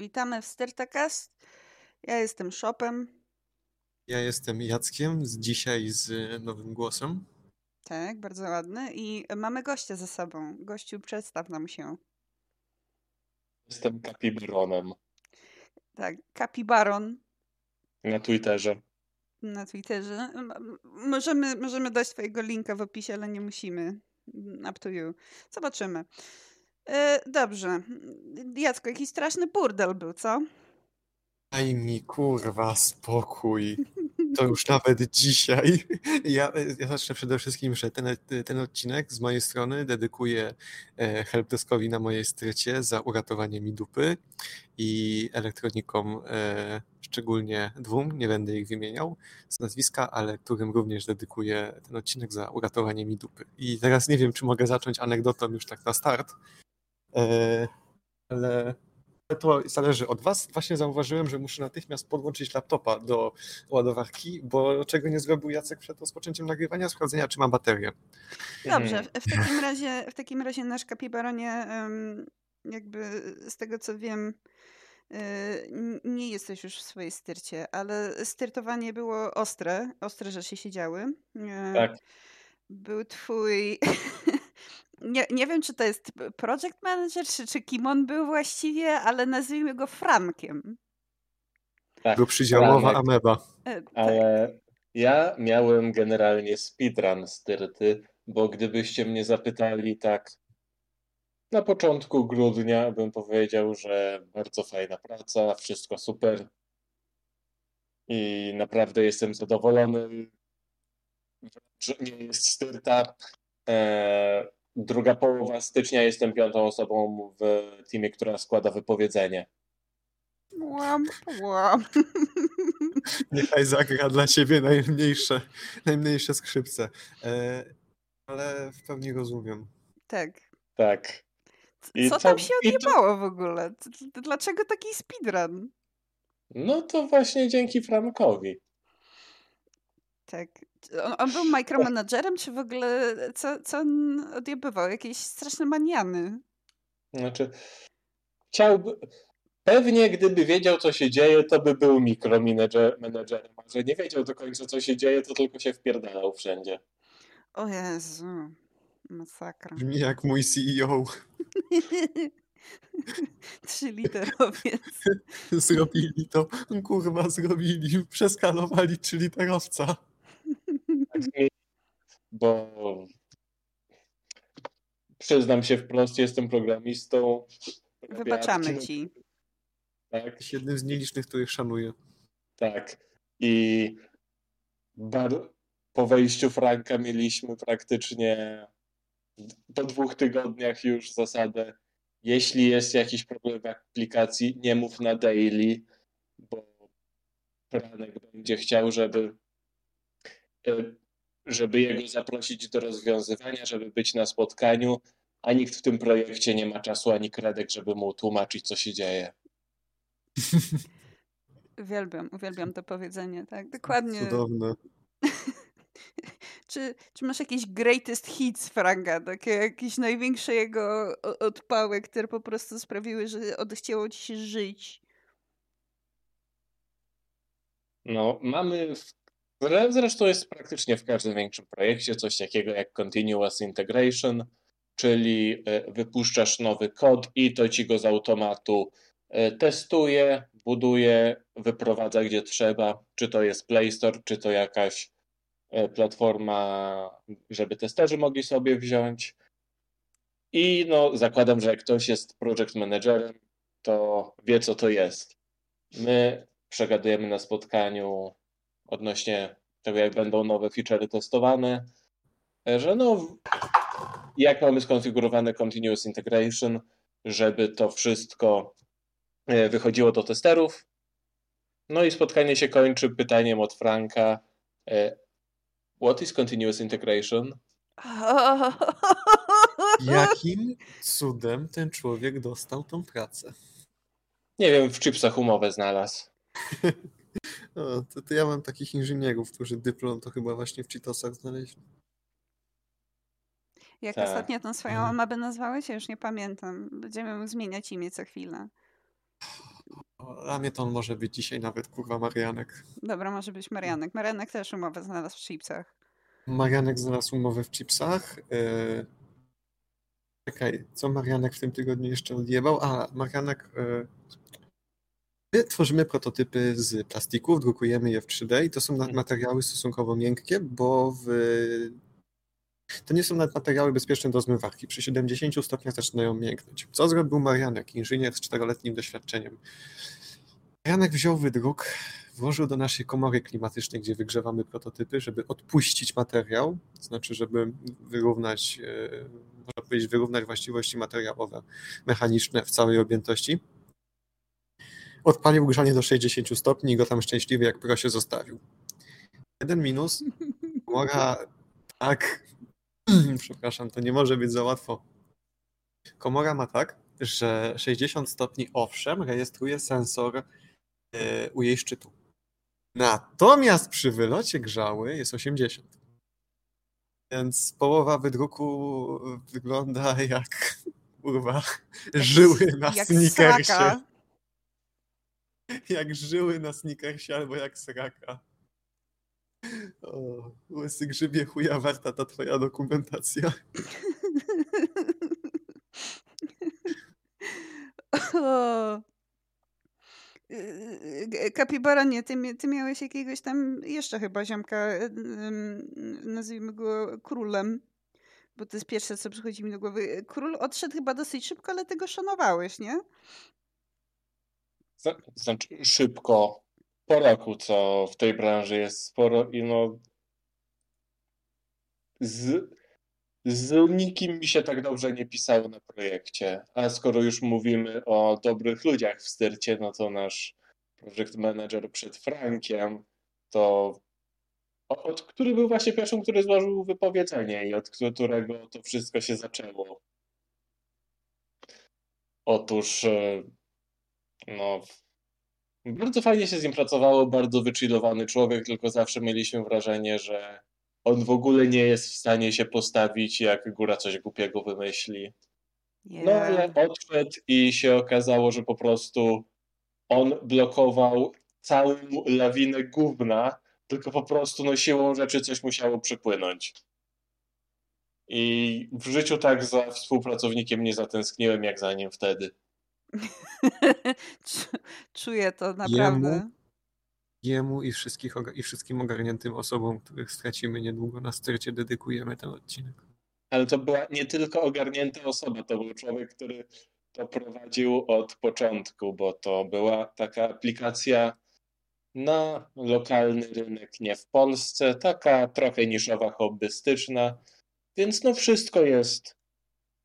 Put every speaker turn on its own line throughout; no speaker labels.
Witamy w Stertacast. Ja jestem Shopem.
Ja jestem Jackiem, z dzisiaj z nowym głosem.
Tak, bardzo ładny. I mamy gościa ze sobą. Gościu, przedstaw nam się.
Jestem Kapibaronem.
Tak, Kapibaron.
Na Twitterze.
Na Twitterze. Możemy, możemy dać twojego linka w opisie, ale nie musimy. Up to you. Zobaczymy. E, dobrze. Jacko, jakiś straszny burdel był, co?
Daj mi kurwa spokój. To już nawet dzisiaj. Ja, ja zacznę przede wszystkim, że ten, ten odcinek z mojej strony dedykuję e, helpdeskowi na mojej strycie za uratowanie mi dupy i elektronikom, e, szczególnie dwóm, nie będę ich wymieniał z nazwiska, ale którym również dedykuję ten odcinek za uratowanie mi dupy. I teraz nie wiem, czy mogę zacząć anegdotą już tak na start, e, ale to zależy od Was. Właśnie zauważyłem, że muszę natychmiast podłączyć laptopa do ładowarki, bo czego nie zrobił Jacek przed rozpoczęciem nagrywania, sprawdzenia, czy ma baterię.
Dobrze, mhm. w takim razie, w takim razie nasz kapibaronie, jakby z tego co wiem, y, nie jesteś już w swojej styrcie, ale styrtowanie było ostre, ostre rzeczy się działy.
E, tak.
Był twój nie, nie wiem, czy to jest project manager, czy, czy kim on był właściwie, ale nazwijmy go Frankiem.
Tak, Go przydziałowa ameba.
E, tak. Ale ja miałem generalnie speedrun styrty, bo gdybyście mnie zapytali tak na początku grudnia, bym powiedział, że bardzo fajna praca, wszystko super i naprawdę jestem zadowolony, że nie jest styrta. E, druga połowa stycznia jestem piątą osobą w teamie, która składa wypowiedzenie.
Łam, łam.
Niechaj zagra dla ciebie najmniejsze, najmniejsze skrzypce. E, ale w pełni rozumiem.
Tak.
Tak.
I Co tam się odjebało to... w ogóle? Dlaczego taki speedrun?
No to właśnie dzięki Frankowi.
Tak. On, on był micromanagerem, czy w ogóle co, co on odjebywał? Jakieś straszne maniany.
Znaczy, chciałby. Pewnie gdyby wiedział, co się dzieje, to by był mikromanagerem, a że nie wiedział do końca, co się dzieje, to tylko się wpierdalał wszędzie.
O Jezu, masakra.
Brzmi jak mój CEO.
Trzyliterowiec.
Zrobili to, kurwa, zrobili, przeskalowali trzyliterowca
bo przyznam się wprost, jestem programistą.
Wybaczamy ci.
Tak. Jesteś jednym z nielicznych, których szanuję.
Tak. I bar- po wejściu Franka mieliśmy praktycznie po dwóch tygodniach już zasadę, jeśli jest jakiś problem w aplikacji, nie mów na daily, bo Franek będzie chciał, żeby żeby jego zaprosić do rozwiązywania, żeby być na spotkaniu, a nikt w tym projekcie nie ma czasu ani kredek, żeby mu tłumaczyć, co się dzieje.
Uwielbiam, uwielbiam to powiedzenie, tak? Dokładnie.
Cudowne.
czy, czy masz jakieś greatest hits Franka, takie jakieś największe jego odpały, które po prostu sprawiły, że odechciało ci się żyć?
No, mamy w Zresztą jest praktycznie w każdym większym projekcie coś takiego jak Continuous Integration, czyli e, wypuszczasz nowy kod i to ci go z automatu e, testuje, buduje, wyprowadza gdzie trzeba, czy to jest Play Store, czy to jakaś e, platforma, żeby testerzy mogli sobie wziąć. I no, zakładam, że jak ktoś jest project managerem, to wie, co to jest. My przegadujemy na spotkaniu odnośnie tego, jak będą nowe feature'y testowane, że no, jak mamy skonfigurowane continuous integration, żeby to wszystko e, wychodziło do testerów. No i spotkanie się kończy pytaniem od Franka. E, what is continuous integration?
Jakim cudem ten człowiek dostał tą pracę?
Nie wiem, w chipsach umowę znalazł.
No, to, to, ja mam takich inżynierów, którzy dyplom to chyba właśnie w Cheetosach znaleźli.
Jak tak. ostatnio tą swoją mhm. amabę nazwałeś? Ja już nie pamiętam. Będziemy zmieniać imię co chwilę.
Dla mnie to on może być dzisiaj nawet kurwa Marianek.
Dobra, może być Marianek. Marianek też umowę znalazł w chipsach.
Marianek znalazł umowę w chipsach. Yy... Czekaj, co Marianek w tym tygodniu jeszcze odjebał? A, Marianek... Yy... My tworzymy prototypy z plastików, drukujemy je w 3D i to są
Mhm.
materiały stosunkowo miękkie, bo w... to nie są materiały bezpieczne do zmywarki. Przy 70 stopniach zaczynają mięknąć. Co zrobił Marianek, inżynier z czteroletnim doświadczeniem? Marianek wziął wydruk, włożył do naszej komory klimatycznej, gdzie wygrzewamy prototypy, żeby odpuścić materiał, to znaczy, żeby wyrównać, e, można powiedzieć, wyrównać właściwości materiałowe, mechaniczne w całej objętości. Odpalił grzanie do 60 stopni i go tam szczęśliwie jak prosie zostawił. Jeden minus, komora tak, przepraszam, to nie może być za łatwo. Komora ma tak, że 60 stopni owszem rejestruje sensor e, u jej szczytu. Natomiast przy wylocie grzały jest 80. Więc połowa wydruku wygląda jak kurwa żyły na
jak
sneakersie.
sraka.
Jak żyły na sneakersie albo jak sraka. O, łysy grzybie chuja warta ta twoja dokumentacja.
O. Yy, Kapibara, nie, ty, ty miałeś jakiegoś tam jeszcze chyba ziomka, nazwijmy go królem, bo to jest pierwsze, co przychodzi mi do głowy. Król odszedł chyba dosyć szybko, ale tego szanowałeś, nie?
Zna- Znaczy szybko, po roku, co w tej branży jest sporo i no z, z nikim mi się tak dobrze nie pisało na projekcie. A skoro już mówimy o dobrych ludziach w styrcie, no to nasz project manager przed Frankiem, to od, który był właśnie pierwszym, który złożył wypowiedzenie i od którego to wszystko się zaczęło. Otóż e, no bardzo fajnie się z nim pracowało, bardzo wychillowany człowiek, tylko zawsze mieliśmy wrażenie, że on w ogóle nie jest w stanie się postawić, jak góra coś głupiego wymyśli. No ale odszedł i się okazało, że po prostu on blokował całą lawinę gówna, tylko po prostu no, siłą rzeczy coś musiało przypłynąć. I w życiu tak za współpracownikiem nie zatęskniłem, jak za nim wtedy.
Czu- Czuję to naprawdę.
Jemu i, wszystkich, i wszystkim ogarniętym osobom, których stracimy niedługo na styrcie, dedykujemy ten odcinek.
Ale to była nie tylko ogarnięta osoba, to był człowiek, który to prowadził od początku, bo to była taka aplikacja na lokalny rynek, nie w Polsce, taka trochę niszowa, hobbystyczna, więc no wszystko jest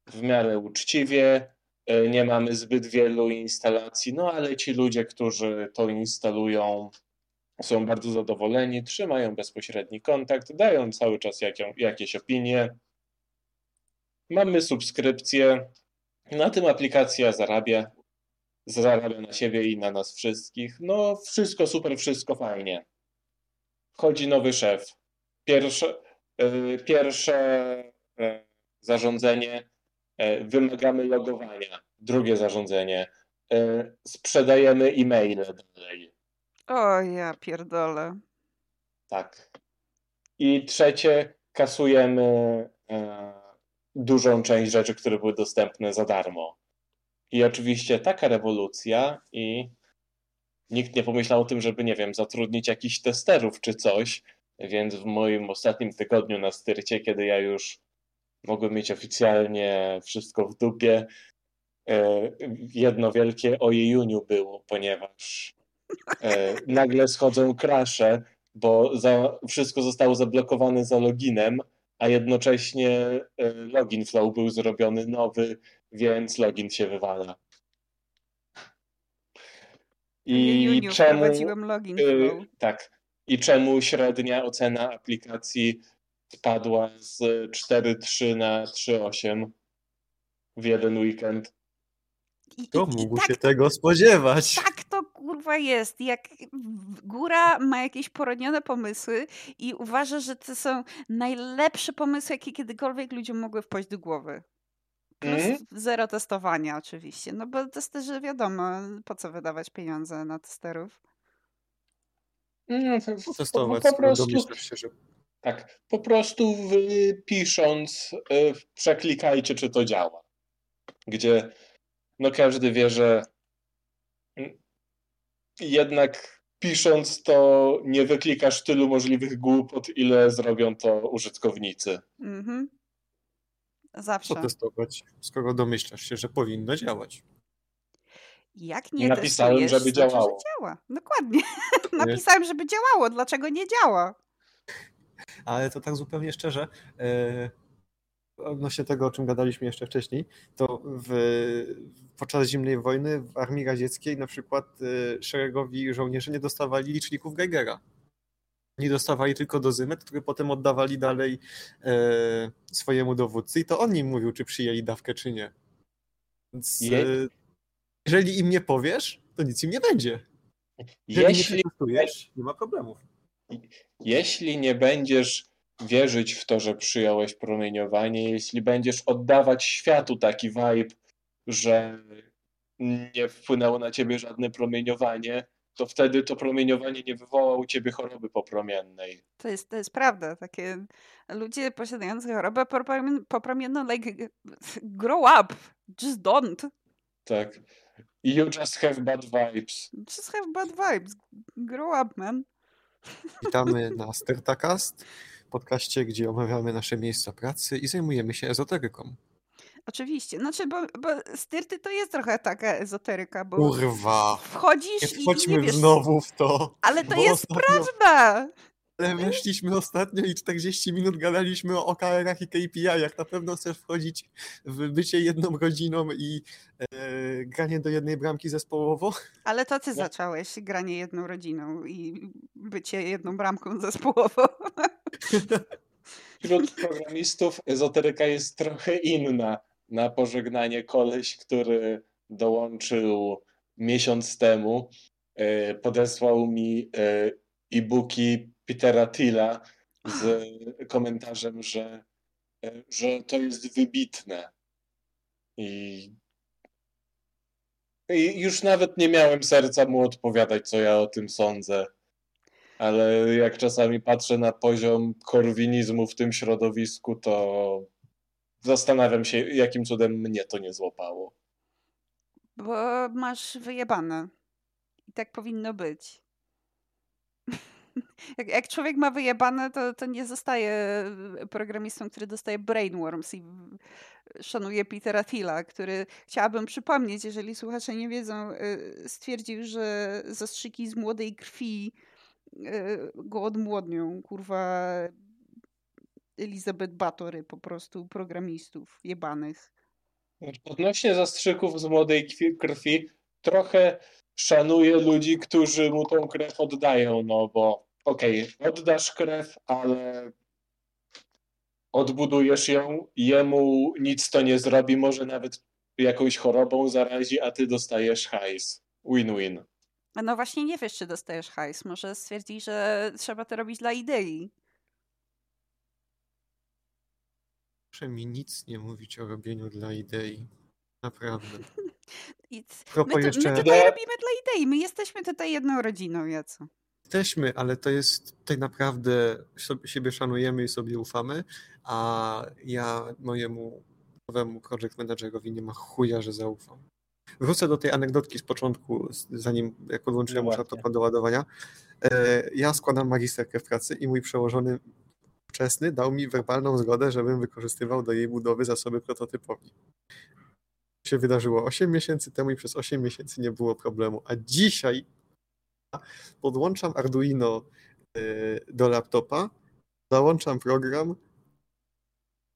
w miarę uczciwie, nie mamy zbyt wielu instalacji, no ale ci ludzie, którzy to instalują, są bardzo zadowoleni, trzymają bezpośredni kontakt, dają cały czas jakieś opinie. Mamy subskrypcję. Na tym aplikacja zarabia. Zarabia na siebie i na nas wszystkich. No, wszystko super, wszystko fajnie. Wchodzi nowy szef. Pierwsze, y, pierwsze y, zarządzenie. Wymagamy logowania. Drugie zarządzenie. y, Sprzedajemy e-maile dalej.
O ja pierdolę.
Tak. I trzecie, kasujemy e, dużą część rzeczy, które były dostępne za darmo. I oczywiście taka rewolucja i nikt nie pomyślał o tym, żeby, nie wiem, zatrudnić jakichś testerów czy coś, więc w moim ostatnim tygodniu na styrcie, kiedy ja już mogłem mieć oficjalnie wszystko w dupie, e, jedno wielkie ojejuniu było, ponieważ e, nagle schodzą krasze, bo za, wszystko zostało zablokowane za loginem, a jednocześnie e, login flow był zrobiony nowy, więc login się wywala. I
Juniu,
czemu,
login flow.
tak, i czemu średnia ocena aplikacji spadła z 4.3 na 3.8 w jeden weekend?
I, i,
Kto
i
mógł
tak,
się tego spodziewać?
tak to kurwa jest. Jak góra ma jakieś poronione pomysły i uważa, że to są najlepsze pomysły, jakie kiedykolwiek ludziom mogły wpaść do głowy. plus
Mhm.
zero testowania oczywiście, no bo testerzy wiadomo, po co wydawać pieniądze na testerów.
No, po- po,
Testować,
po
skoro
prostu
się, że
Tak, po prostu pisząc, y, przeklikajcie, czy to działa. Gdzie no każdy wie, że jednak pisząc to nie wyklikasz tylu możliwych głupot, ile zrobią to użytkownicy.
Mhm.
co
Zawsze.
testować, skoro domyślasz się, że powinno działać.
Jak nie
Napisałem,
testujesz,
żeby
znaczy,
działało.
że działa. Dokładnie. Napisałem, żeby działało. Dlaczego nie działa?
Ale to tak zupełnie szczerze, e, odnośnie tego, o czym gadaliśmy jeszcze wcześniej, to w, podczas zimnej wojny w Armii Radzieckiej na przykład e, szeregowi żołnierze nie dostawali liczników Geigera. Nie dostawali tylko dozymet, który potem oddawali dalej e, swojemu dowódcy i to on im mówił, czy przyjęli dawkę, czy nie. Więc e,
Je-
jeżeli im nie powiesz, to nic im nie będzie. Jeżeli nie
Jeśli,
przetestujesz, nie ma problemów.
jeśli nie będziesz wierzyć w to, że przyjąłeś promieniowanie, jeśli będziesz oddawać światu taki vibe, że nie wpłynęło na ciebie żadne promieniowanie, to wtedy to promieniowanie nie wywoła u ciebie choroby popromiennej.
To jest, to jest prawda. Takie ludzie posiadający chorobę popromienną, like, grow up. Just don't.
Tak. You just have bad vibes.
Just have bad vibes. Grow up, man.
Witamy na Stertacast, podcaście, gdzie omawiamy nasze miejsca pracy i zajmujemy się ezoteryką.
Oczywiście. Znaczy, bo, bo styrty to jest trochę taka ezoteryka, bo
Kurwa!
wchodzisz
Nie
i,
wchodźmy
nie wiesz...
znowu w to.
Ale to jest
ostatnio-
prawda!
Ale weszliśmy ostatnio i 40 minut gadaliśmy o OKR-ach i KPI-ach. Na pewno chcesz wchodzić w bycie jedną rodziną i e, granie do jednej bramki zespołowo?
Ale to ty
No.
zacząłeś granie jedną rodziną i bycie jedną bramką zespołową.
Wśród programistów ezoteryka jest trochę inna. Na pożegnanie koleś, który dołączył miesiąc temu, e, podesłał mi e, e-booki Petera Tilla z komentarzem, że, e, że to jest wybitne. I, I już nawet nie miałem serca mu odpowiadać, co ja o tym sądzę. Ale jak czasami patrzę na poziom korwinizmu w tym środowisku, to zastanawiam się, jakim cudem mnie to nie złapało.
Bo masz wyjebane. I tak powinno być. Jak, jak człowiek ma wyjebane, to, to nie zostaje programistą, który dostaje brainworms i szanuje Petera Thiela, który chciałabym przypomnieć, jeżeli słuchacze nie wiedzą, y, stwierdził, że zastrzyki z młodej krwi y, go odmłodnią. Kurwa Elizabeth Batory po prostu programistów jebanych.
Odnośnie zastrzyków z młodej krwi, trochę szanuję ludzi, którzy mu tą krew oddają, no bo okej, oddasz krew, ale odbudujesz ją, jemu nic to nie zrobi, może nawet jakąś chorobą zarazi, a ty dostajesz hajs. Win-win.
No właśnie nie wiesz, czy dostajesz hajs. Może stwierdzi, że trzeba to robić dla idei.
Proszę mi nic nie mówić o robieniu dla idei. Naprawdę.
My, tu, my
jeszcze-
tutaj
Ja-
robimy dla idei. My jesteśmy tutaj jedną rodziną, Jaco.
Jesteśmy, ale to jest tak naprawdę sobie, siebie szanujemy i sobie ufamy, a ja mojemu nowemu project managerowi nie ma chuja, że zaufam. Wrócę do tej anegdotki z początku, zanim jak podłączyłem
No
laptopa do ładowania. E, Ja składam magisterkę w pracy i mój przełożony wczesny dał mi werbalną zgodę, żebym wykorzystywał do jej budowy zasoby prototypowi. To się wydarzyło 8 miesięcy temu i przez 8 miesięcy nie było problemu, a dzisiaj podłączam Arduino y, do laptopa, załączam program,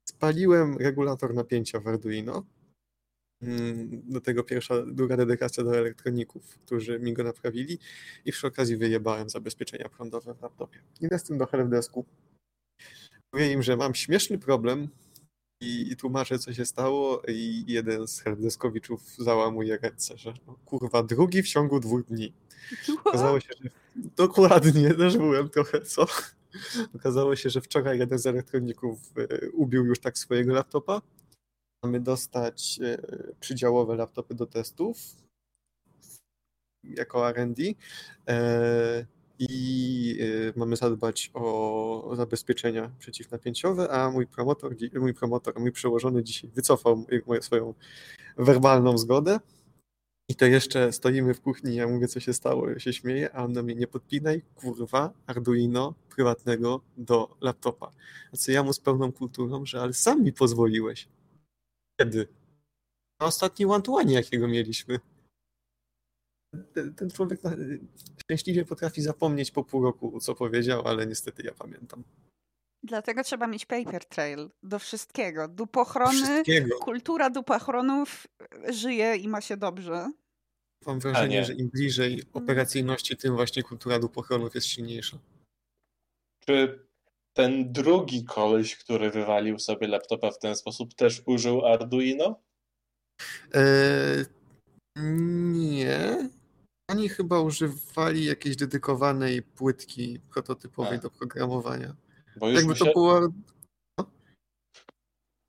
spaliłem regulator napięcia w Arduino. Mm, Do tego pierwsza, druga dedykacja do elektroników, którzy mi go naprawili i przy okazji wyjebałem zabezpieczenia prądowe w laptopie. Idę z tym do helpdesku. Mówię im, że mam śmieszny problem i, i tłumaczę, co się stało i jeden z helpdeskowiczów załamuje ręce, że no, kurwa, drugi w ciągu dwóch dni. Okazało się, że dokładnie, też byłem trochę, co? Okazało się, że wczoraj jeden z elektroników e, ubił już tak swojego laptopa mamy dostać e, przydziałowe laptopy do testów jako R&D i e, mamy zadbać o zabezpieczenia przeciwnapięciowe, a mój promotor, mój promotor, mój przełożony dzisiaj wycofał moją swoją werbalną zgodę. I to jeszcze stoimy w kuchni, ja mówię, co się stało, ja się śmieję, a on do mnie nie podpinaj, kurwa, Arduino prywatnego do laptopa. Co ja mu z pełną kulturą, że ale sam mi pozwoliłeś. Kiedy? Na ostatni one jakiego mieliśmy. Ten, ten człowiek na, szczęśliwie potrafi zapomnieć po pół roku, co powiedział, ale niestety ja pamiętam.
Dlatego trzeba mieć paper trail do wszystkiego. Dupochrony, wszystkiego. kultura dupochronów żyje i ma się dobrze.
Mam wrażenie, że im bliżej operacyjności, tym właśnie kultura dupochronów jest silniejsza.
Czy ten drugi koleś, który wywalił sobie laptopa w ten sposób, też użył Arduino?
Eee, nie. Oni chyba używali jakiejś dedykowanej płytki prototypowej a. do programowania.
Bo już myśla... to było... No?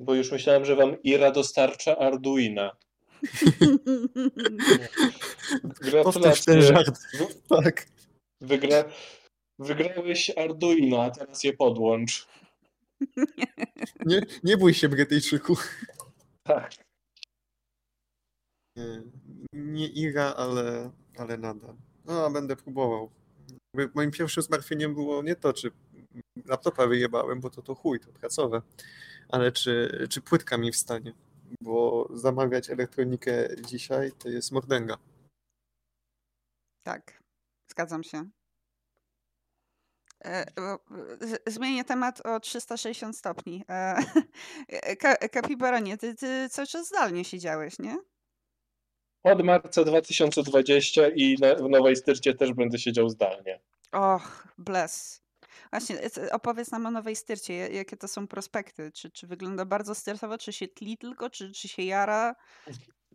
Bo już myślałem, że wam Ira dostarcza Arduina.
Ten żart. Tak.
Wygra... Wygrałeś Arduino, a teraz je podłącz.
Nie, nie bój się, Brytyjczyku.
Tak.
Nie Ira, ale, ale nadal. No, będę próbował. Moim pierwszym zmartwieniem było nie to, czy laptopa wyjebałem, bo to to chuj, to pracowe, ale czy, czy płytka mi wstanie, bo zamawiać elektronikę dzisiaj to jest mordęga.
Tak, zgadzam się. E, zmienię temat o 360 stopni. E, Kapibaronie, ty, ty cały czas zdalnie siedziałeś, nie?
Od marca 2020 i w Nowej Styrcie też będę siedział zdalnie.
Och, bless. Właśnie, e, opowiedz nam o Nowej Styrcie. Jakie to są prospekty? Czy, czy wygląda bardzo styrtowo? Czy się tli tylko? Czy, czy się jara?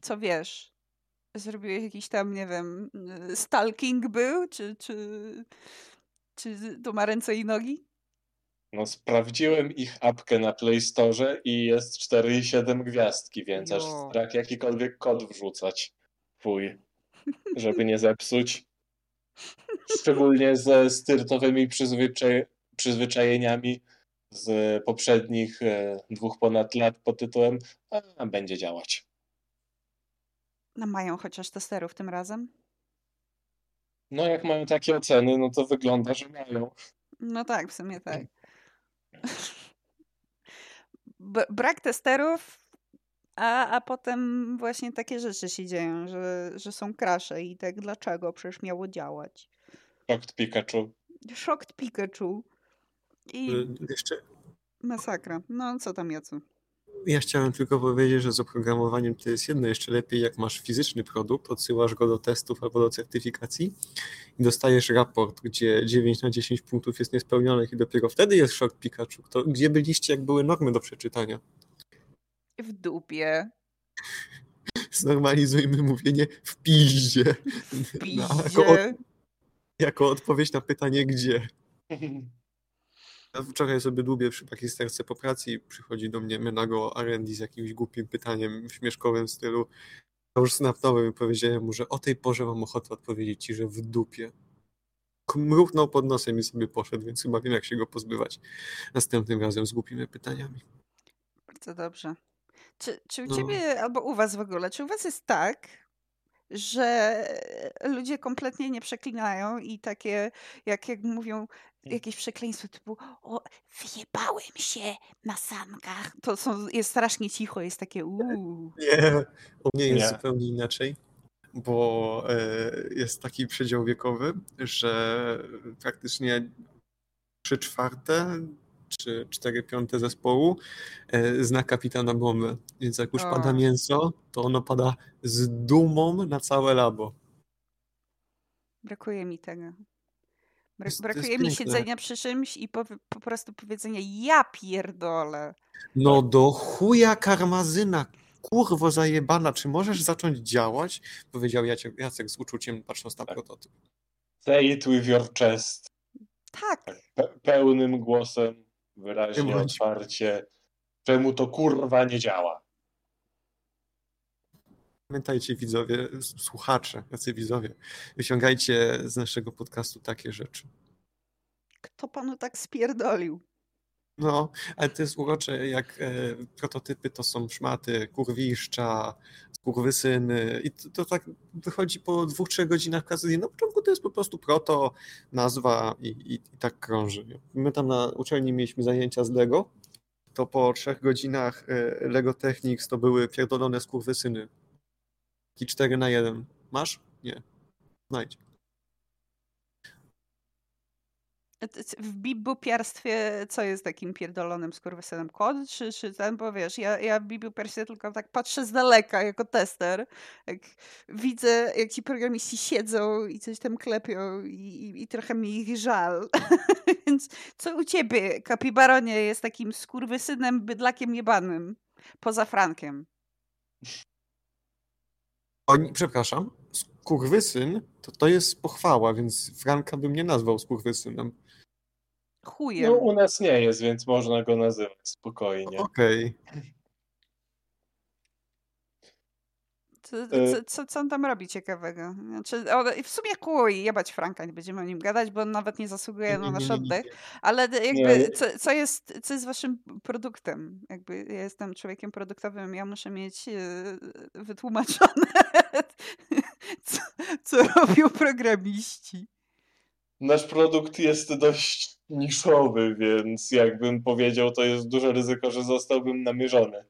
Co wiesz? Zrobiłeś jakiś tam, nie wiem, stalking był? Czy, czy, czy to ma ręce i nogi?
No sprawdziłem ich apkę na Play Store i jest 4,7 gwiazdki, więc jo. aż strach jakikolwiek kod wrzucać. Fuj. Żeby nie zepsuć. Szczególnie ze styrtowymi przyzwyczaj przyzwyczajeniami z poprzednich e, dwóch ponad lat pod tytułem a, będzie działać.
No mają chociaż testerów tym razem?
No jak mają takie oceny, no to wygląda, że mają.
No tak, w sumie tak. Brak testerów, a, a potem właśnie takie rzeczy się dzieją, że, że są krasze i tak dlaczego? Przecież miało działać.
Shocked Pikachu.
Shocked Pikachu. I
y, jeszcze...
masakra. No co tam Jacu?
Ja chciałem tylko powiedzieć, że z oprogramowaniem to jest jedno jeszcze lepiej, jak masz fizyczny produkt, odsyłasz go do testów albo do certyfikacji i dostajesz raport, gdzie 9 na 10 punktów jest niespełnionych i dopiero wtedy jest szok Pikachu. To gdzie byliście, jak były normy do przeczytania?
W dupie.
Znormalizujmy mówienie w piździe.
W piździe. jako, od,
jako odpowiedź na pytanie gdzie. Wczoraj sobie dłubię przy pakisterce po pracy i przychodzi do mnie Menago R&D z jakimś głupim pytaniem w śmieszkowym stylu. Ja już snapnąłem i powiedziałem mu, że o tej porze mam ochotę odpowiedzieć ci, że w dupie. Mruchnął pod nosem i sobie poszedł, więc chyba wiem, jak się go pozbywać następnym razem z głupimi pytaniami.
Bardzo dobrze. Czy, czy u no. ciebie, albo u was w ogóle, czy u was jest tak, że ludzie kompletnie nie przeklinają i takie, jak, jak mówią jakieś przekleństwo typu o, wyjebałem się na sankach. To są, jest strasznie cicho, jest takie uuu.
Nie, u mnie jest nie. zupełnie inaczej, bo e, jest taki przedział wiekowy, że praktycznie trzy czwarte czy cztery piąte zespołu e, zna kapitana bombę. Więc jak już o. pada mięso, to ono pada z dumą na całe labo.
Brakuje mi tego. Bra brakuje mi siedzenia przy czymś i po, po prostu powiedzenia ja pierdolę.
No do chuja karmazyna, kurwo zajebana, czy możesz zacząć działać? Powiedział Jacek, Jacek z uczuciem patrząc na tak. prototyp.
Say it with your chest.
Tak.
Pe pełnym głosem, wyraźnie, otwarcie. Czemu to kurwa nie działa?
Pamiętajcie widzowie, słuchacze, jacy widzowie, wyciągajcie z naszego podcastu takie rzeczy.
Kto panu tak spierdolił?
No, ale to jest urocze, jak e, prototypy to są szmaty, kurwiszcza, skurwysyny i to, to tak wychodzi po dwóch, trzech godzinach każdy Na początku to jest po prostu proto, nazwa i, i, i tak krąży. My tam na uczelni mieliśmy zajęcia z Lego, to po trzech godzinach e, Lego Technics to były pierdolone skurwysyny. I 4 na 1. Masz? Nie. Znajdź.
W bibupiarstwie co jest takim pierdolonym skurwysynem? Kod czy, czy ten? Bo wiesz, ja, ja w bibupiarstwie tylko tak patrzę z daleka jako tester. Jak widzę, jak ci programiści siedzą i coś tam klepią i, i, i trochę mi ich żal. Więc co u ciebie, Kapibaronie, jest takim skurwysynem, bydlakiem jebanym? Poza Frankiem.
Oni, przepraszam, skurwysyn to, to jest pochwała, więc Franka bym nie nazwał skurwysynem.
Chujem.
No u nas nie jest, więc można go nazywać spokojnie.
Okej.
Co,
E,
co, co, co on tam robi ciekawego? Znaczy, o, w sumie chuj, jebać Franka, nie będziemy o nim gadać, bo on nawet nie zasługuje na nasz oddech. Ale jakby, co, co, jest, co jest waszym produktem? Jakby ja jestem człowiekiem produktowym, ja muszę mieć e, wytłumaczone, co, co robią programiści.
Nasz produkt jest dość niszowy, więc jakbym powiedział, to jest duże ryzyko, że zostałbym namierzony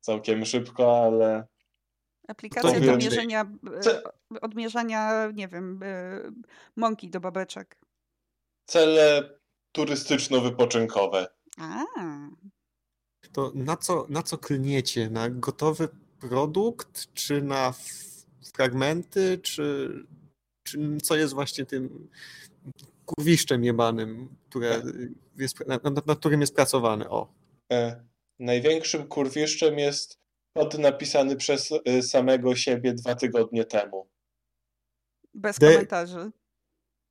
całkiem szybko, ale
Aplikacja do mierzenia, e,
Ce-
odmierzania, nie wiem, e, mąki do babeczek.
cele turystyczno-wypoczynkowe.
A,
To na co, na co klniecie? Na gotowy produkt, czy na fragmenty, czy, czy co jest właśnie tym kurwiszczem jebanym, które jest, nad, nad, nad którym jest pracowane? O.
E, Największym kurwiszczem jest kod napisany przez e, samego siebie dwa tygodnie temu.
bez
De-
komentarzy.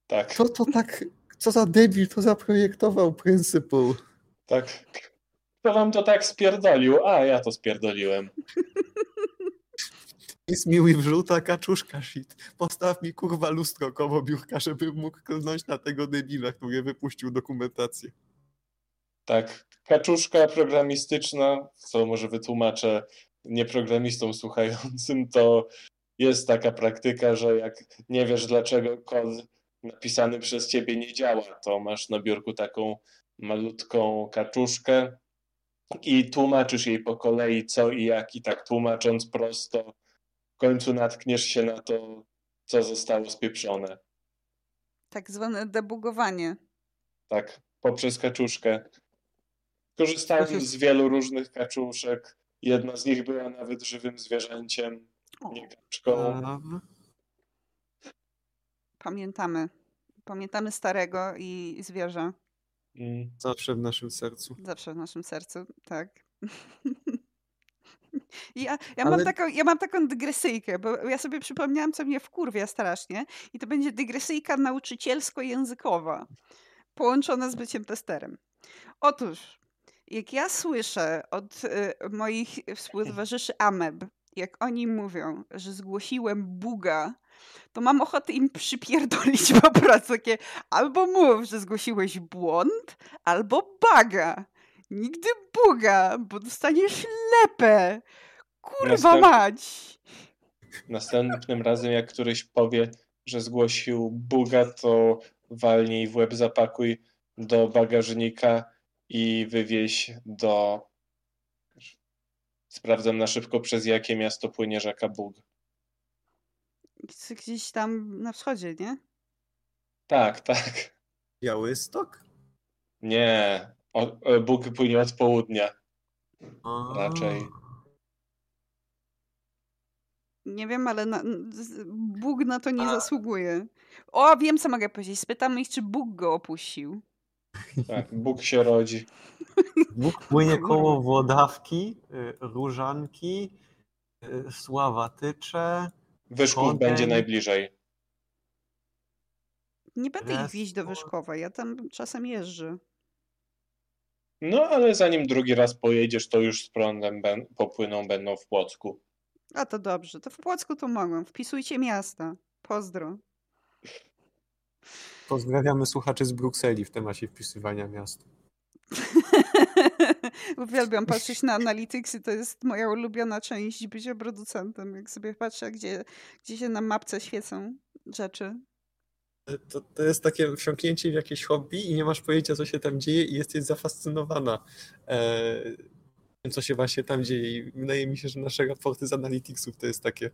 Tak,
Kto to tak, co za debil to zaprojektował pryncypł?
tak. Kto wam to tak spierdolił? A, ja to spierdoliłem.
Jest miły wrzuta kaczuszka shit. Postaw mi kurwa lustro koło biurka, żebym mógł klnąć na tego debila, który wypuścił dokumentację.
Tak, kaczuszka programistyczna, co może wytłumaczę nieprogramistom słuchającym, to jest taka praktyka, że jak nie wiesz dlaczego kod napisany przez ciebie nie działa, to masz na biurku taką malutką kaczuszkę i tłumaczysz jej po kolei co i jak i tak tłumacząc prosto, w końcu natkniesz się na to, co zostało spieprzone.
Tak zwane debugowanie.
Tak, poprzez kaczuszkę. Korzystałem z wielu różnych kaczuszek. Jedna z nich była nawet żywym zwierzęciem, nie kaczką.
Pamiętamy. Pamiętamy starego i zwierzę.
Mm.
zawsze w naszym sercu.
Zawsze w naszym sercu, tak. Ja, ja,
Ale-
mam taką, ja mam taką dygresyjkę, bo ja sobie przypomniałam, co mnie wkurwia strasznie i to będzie dygresyjka nauczycielsko-językowa, połączona z byciem testerem. Otóż, jak ja słyszę od y, moich współtowarzyszy Ameb, jak oni mówią, że zgłosiłem buga, to mam ochotę im przypierdolić po prostu takie albo mów, że zgłosiłeś błąd, albo baga. Nigdy buga, bo dostaniesz lepę. Kurwa
Następ-
mać.
Następnym razem, jak któryś powie, że zgłosił buga, to walnij w łeb zapakuj do bagażnika i wywieź do. Sprawdzam na szybko, przez jakie miasto płynie rzeka Bug.
Gdzieś tam na wschodzie, nie?
Tak, tak.
Białystok?
Nie. O, e, Bóg płynie od południa.
A.
Raczej.
Nie wiem, ale na, Bóg na to nie
A.
zasługuje. O, wiem co mogę powiedzieć. Spytamy ich, czy Bóg go opuścił.
Tak, Bóg się rodzi.
Bóg płynie koło Włodawki, y, Różanki, y, Sławatycze.
Wyszków
Kodań.
będzie najbliżej.
Nie będę ich
Raz,
wieść do. Wyszkowa. Ja tam czasem jeżdżę.
No, ale zanim drugi raz pojedziesz, to już z prądem ben, popłyną będą w Płocku.
A to dobrze, to w Płocku to mogą. Wpisujcie miasta. Pozdro.
Pozdrawiamy słuchaczy z Brukseli w temacie wpisywania miast.
Uwielbiam patrzeć na Analytics i to jest moja ulubiona część bycia producentem. Jak sobie patrzę, gdzie, gdzie się na mapce świecą rzeczy.
To, to jest takie wsiąknięcie w jakieś hobby i nie masz pojęcia, co się tam dzieje i jesteś zafascynowana e, tym, co się właśnie tam dzieje. I wydaje mi się, że nasze raporty z Analyticsów to jest takie...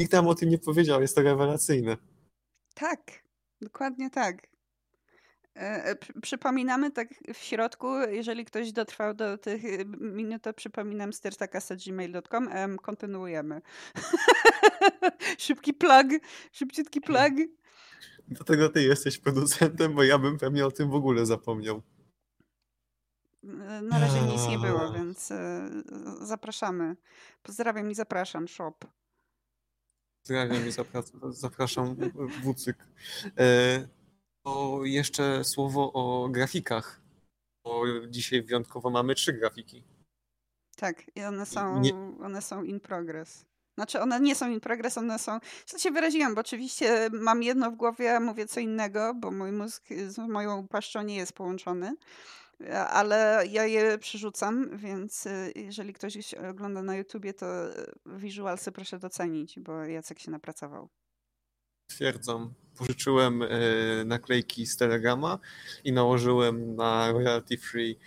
Nikt nam o tym nie powiedział, jest to rewelacyjne.
Tak, dokładnie tak. E, przypominamy tak w środku, jeżeli ktoś dotrwał do tych y, minut, to przypominam styrtakasa.gmail.com. Kontynuujemy. Szybki plug, szybciutki plug.
Dlatego ty jesteś producentem, bo ja bym pewnie o tym w ogóle zapomniał.
Na razie nic nie było, więc e, zapraszamy. Pozdrawiam i zapraszam, shop.
Pozdrawiam i zapraszam, Wucyk. E, to jeszcze słowo o grafikach. Bo dzisiaj wyjątkowo mamy trzy grafiki.
Tak, i one są, nie... one są in progress. Znaczy one nie są in progress, one są... Co się wyraziłam, bo oczywiście mam jedno w głowie, a mówię co innego, bo mój mózg z moją paszczą nie jest połączony ale ja je przerzucam, więc y, jeżeli ktoś ogląda na YouTubie, to visualsy proszę docenić, bo Jacek się napracował.
Twierdzam. Pożyczyłem naklejki z Telegrama i nałożyłem na royalty free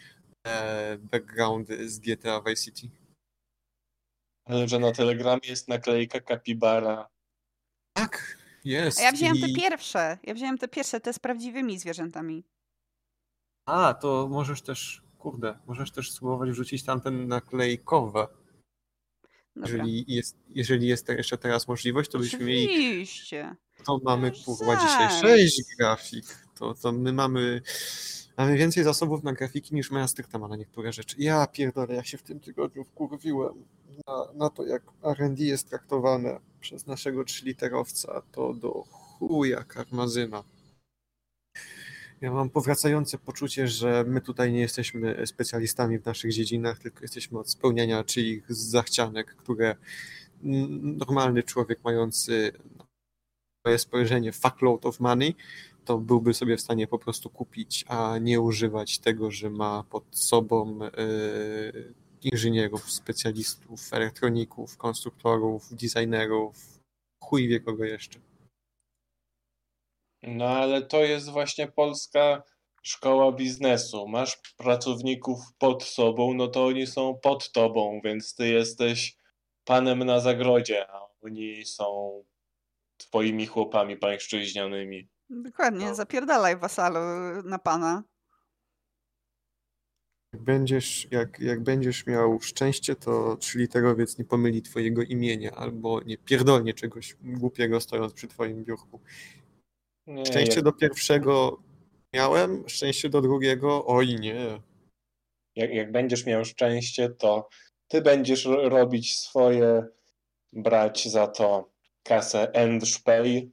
e, backgroundy z GTA Vice City.
Ale że na Telegramie jest naklejka Capybara.
Tak, jest.
A ja wziąłem I... te pierwsze. Ja wziąłem te pierwsze, te z prawdziwymi zwierzętami.
A, to możesz też, kurde, możesz też spróbować wrzucić tam ten naklejkowe. Jeżeli jest, jeżeli jest jeszcze teraz możliwość, to byśmy mieli.
Oczywiście.
To mamy kurwa dzisiaj sześć grafik. To, to my mamy. Mamy więcej zasobów na grafiki niż moja stricta ma na niektóre rzeczy. Ja pierdolę, ja się w tym tygodniu wkurwiłem na, na to, jak R&D jest traktowane przez naszego trzyliterowca, to do chuja karmazyna. Ja mam powracające poczucie, że my tutaj nie jesteśmy specjalistami w naszych dziedzinach, tylko jesteśmy od spełniania czyichś zachcianek, które normalny człowiek mający moje spojrzenie fuckload of money, to byłby sobie w stanie po prostu kupić, a nie używać tego, że ma pod sobą yy, inżynierów, specjalistów, elektroników, konstruktorów, designerów, chuj wie kogo jeszcze.
No ale to jest właśnie polska szkoła biznesu. Masz pracowników pod sobą, no to oni są pod tobą, więc ty jesteś panem na zagrodzie, a oni są twoimi chłopami pańszczyźnianymi.
Dokładnie, no. zapierdalaj wasalu na pana.
Jak będziesz, jak, jak będziesz miał szczęście, to trzyliterowiec nie pomyli twojego imienia albo nie pierdolnie czegoś głupiego stojąc przy twoim biurku. Nie, szczęście jak... do pierwszego miałem, szczęście do drugiego, oj nie.
Jak, jak będziesz miał szczęście, to ty będziesz robić swoje, brać za to kasę Endszpay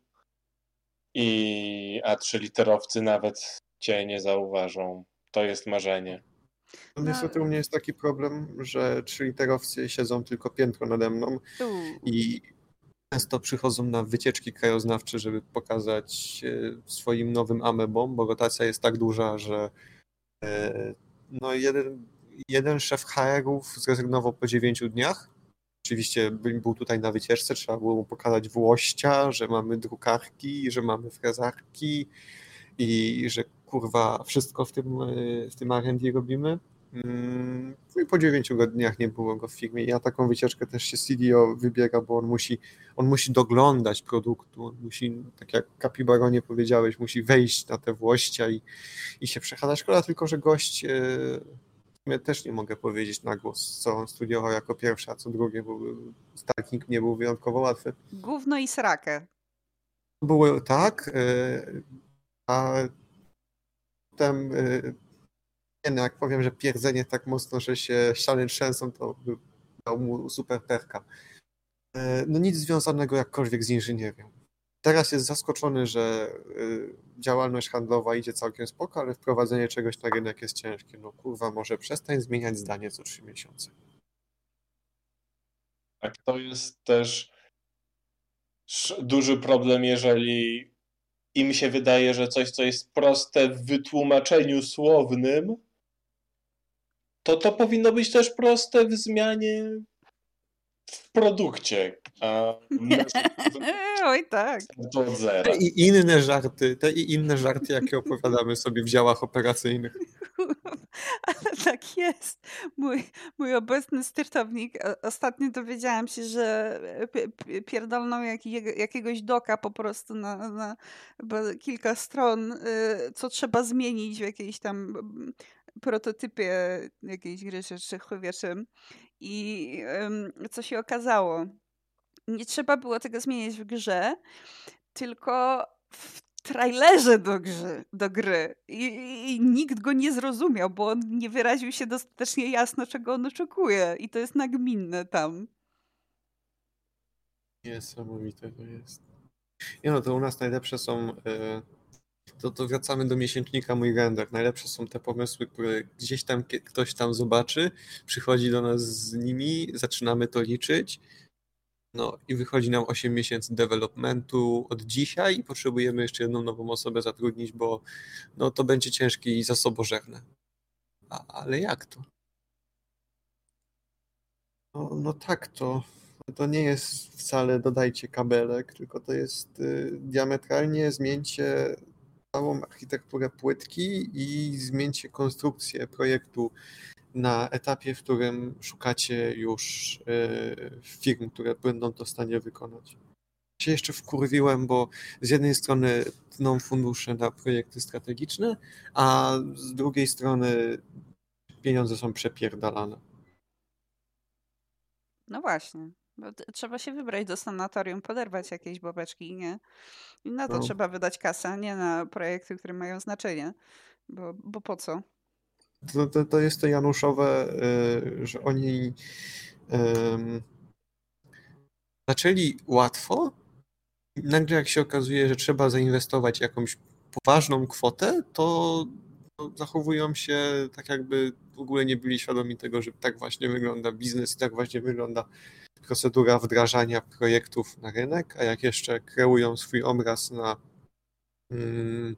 i a trzyliterowcy nawet cię nie zauważą. To jest marzenie.
No, niestety u mnie jest taki problem, że trzyliterowcy siedzą tylko piętro nade mną i często przychodzą na wycieczki krajoznawcze, żeby pokazać e, swoim nowym amebom, bo rotacja jest tak duża, że e, no jeden, jeden szef HR-ów zrezygnował po dziewięciu dniach. Oczywiście był tutaj na wycieczce, trzeba było mu pokazać włościa, że mamy drukarki, że mamy frezarki i że kurwa wszystko w tym, e, w tym R&D robimy. Mm, no i po dziewięciu dniach nie było go w firmie. Ja taką wycieczkę też się CDO wybiega, bo on musi, on musi doglądać produktu, on musi, tak jak Kapibaronie powiedziałeś, musi wejść na te włościa i, i się przechadzać. Szkoda tylko, że gość, ja też nie mogę powiedzieć na głos, co on studiował jako pierwszy, a co drugie, bo stalking nie był wyjątkowo łatwy.
Gówno i srakę.
Było tak, e, a potem e, no jak powiem, że pierdzenie tak mocno, że się ściany trzęsą, to by dał mu super perka. E, no nic związanego jakkolwiek z inżynierią. Teraz jest zaskoczony, że e, działalność handlowa idzie całkiem spoko, ale wprowadzenie czegoś na rynek jest ciężkie. No kurwa, może przestań zmieniać zdanie co trzy miesiące.
A to jest też duży problem, jeżeli im się wydaje, że coś, co jest proste w wytłumaczeniu słownym, to to powinno być też proste w zmianie w produkcie. A
Oj tak.
Do zera.
I inne żarty, te i inne żarty, jakie opowiadamy sobie w działach operacyjnych.
Ale tak jest. Mój, mój obecny styrtownik, ostatnio dowiedziałam się, że pierdolną jak, jakiegoś doka po prostu na, na kilka stron, y, co trzeba zmienić w jakiejś tam prototypie jakiejś gry czy chuj I co się okazało? Nie trzeba było tego zmieniać w grze, tylko w trailerze do gry. Do gry. I, I, nikt go nie zrozumiał, bo on nie wyraził się dostatecznie jasno, czego on oczekuje. I to jest nagminne tam.
Niesamowite to jest. Nie no, to u nas najlepsze są. Yy, to, to wracamy do miesięcznika mój render. Najlepsze są te pomysły, które gdzieś tam ktoś tam zobaczy, przychodzi do nas z nimi, zaczynamy to liczyć no i wychodzi nam 8 miesięcy developmentu od dzisiaj i potrzebujemy jeszcze jedną nową osobę zatrudnić, bo no to będzie ciężkie i zasobożerne. A, ale jak to? No, no tak, to, to nie jest wcale dodajcie kabelek, tylko to jest y, diametralnie zmieńcie całą architekturę płytki i zmieńcie konstrukcję projektu na etapie, w którym szukacie już e, firm, które będą to w stanie wykonać. Się jeszcze wkurwiłem, bo z jednej strony tną fundusze na projekty strategiczne, a z drugiej strony pieniądze są przepierdalane.
No właśnie. Trzeba się wybrać do sanatorium, poderwać jakieś bobeczki, nie? I na to no. trzeba wydać kasę, nie na projekty, które mają znaczenie. Bo, bo po co?
to, to, to jest to Januszowe, y, że oni zaczęli łatwo. Nagle jak się okazuje, że trzeba zainwestować jakąś poważną kwotę, to zachowują się tak jakby w ogóle nie byli świadomi tego, że tak właśnie wygląda biznes i tak właśnie wygląda procedura wdrażania projektów na rynek, a jak jeszcze kreują swój obraz na mm,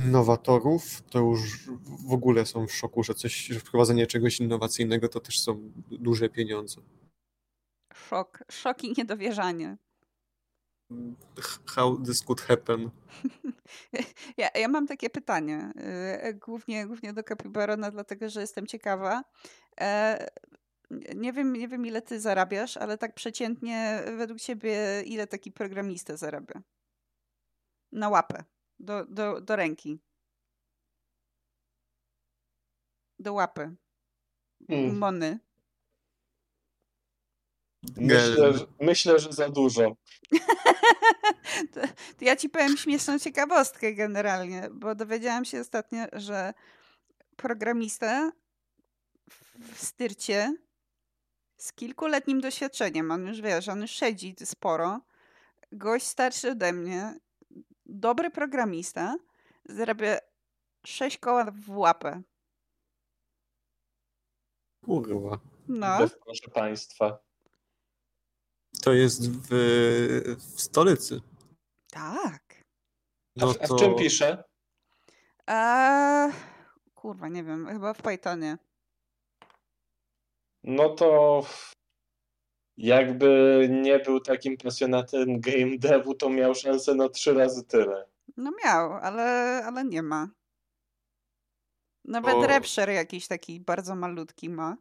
innowatorów, to już w ogóle są w szoku, że coś, że wprowadzenie czegoś innowacyjnego to też są duże pieniądze.
Szok, szok i niedowierzanie.
How this could happen?
Ja, ja mam takie pytanie, y, głównie, głównie do Kapibarona, dlatego że jestem ciekawa. E, nie wiem, nie wiem, ile ty zarabiasz, ale tak przeciętnie według ciebie, ile taki programista zarabia? Na łapę do, do, do ręki. Do łapy. Mm. Mony.
Myślę, że, myślę, że za dużo.
to, to ja ci powiem śmieszną ciekawostkę generalnie, bo dowiedziałam się ostatnio, że programista w styrcie z kilkuletnim doświadczeniem, on już wiesz, on już siedzi sporo, gość starszy ode mnie, dobry programista zarabia 6 koła w łapę.
Kurwa.
No.
proszę państwa.
To jest w, w stolicy.
Tak.
No a, w, to... a w czym pisze?
Eee, kurwa, nie wiem, chyba w Pythonie.
No to jakby nie był takim pasjonatem game devu, to miał szansę na trzy razy tyle.
No miał, ale, ale nie ma. Nawet o... Repsher jakiś taki bardzo malutki ma.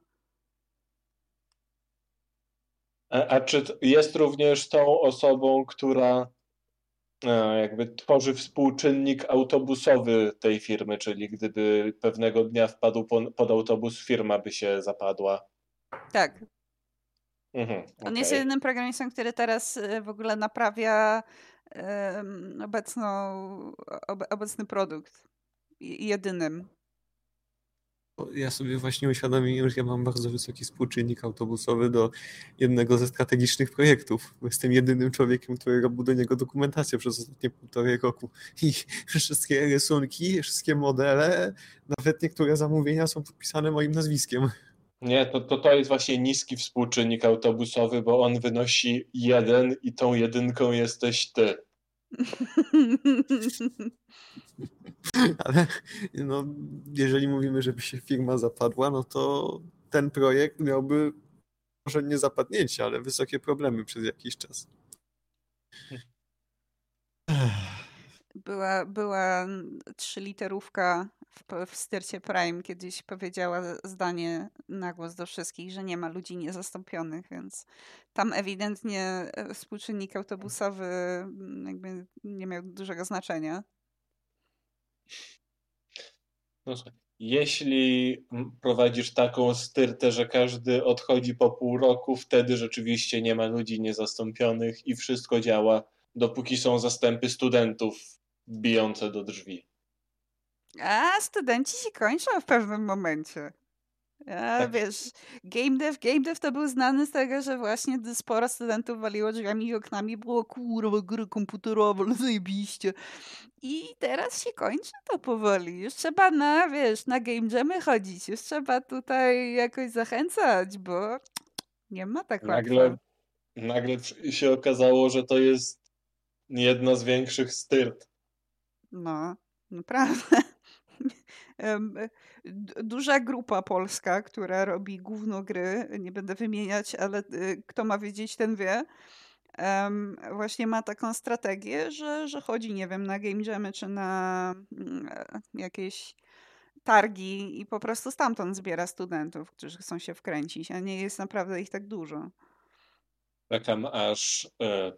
A, a, czy jest również tą osobą, która e, jakby tworzy współczynnik autobusowy tej firmy, czyli gdyby pewnego dnia wpadł pod autobus, firma by się zapadła?
Tak,
Mhm,
On okay. jest jedynym programistą, który teraz y, w ogóle naprawia um, obecną, ob, obecny produkt. Jedynym.
Ja sobie właśnie uświadomiłem, że ja mam bardzo wysoki współczynnik autobusowy do jednego ze strategicznych projektów. Jestem jedynym człowiekiem, który robił do niego dokumentację przez ostatnie półtorej roku. I wszystkie rysunki, wszystkie modele, nawet niektóre zamówienia są podpisane moim nazwiskiem.
Nie, to, to, to jest właśnie niski współczynnik autobusowy, bo on wynosi jeden i tą jedynką jesteś ty.
Ale no, jeżeli mówimy, żeby się firma zapadła, no to ten projekt miałby może nie zapadnięcie, ale wysokie problemy przez jakiś czas.
Była, była trzyliterówka w, w stercie Prime kiedyś powiedziała zdanie na głos do wszystkich, że nie ma ludzi niezastąpionych, więc tam ewidentnie e, współczynnik autobusowy mm, jakby nie miał dużego znaczenia.
No, jeśli prowadzisz taką styrtę, że każdy odchodzi po pół roku, wtedy rzeczywiście nie ma ludzi niezastąpionych i wszystko działa, dopóki są zastępy studentów bijące do drzwi.
A studenci się kończą w pewnym momencie. A tak. wiesz, game dev, game dev to był znany z tego, że właśnie sporo studentów waliło drzwiami i oknami, było kurwa, gry komputerowe, ale zajebiście. I teraz się kończy to powoli. Już trzeba na, wiesz, na game jamy chodzić. Już trzeba tutaj jakoś zachęcać, bo nie ma tak
nagle, łatwo. Nagle się okazało, że to jest jedna z większych styrt.
No, naprawdę. Duża grupa polska, która robi gówno gry, nie będę wymieniać, ale y, kto ma wiedzieć, ten wie, właśnie ma taką strategię, że, że chodzi, nie wiem, na game jamy czy na mm, e, jakieś targi i po prostu stamtąd zbiera studentów, którzy chcą się wkręcić, a nie jest naprawdę ich tak dużo.
Czekam aż e,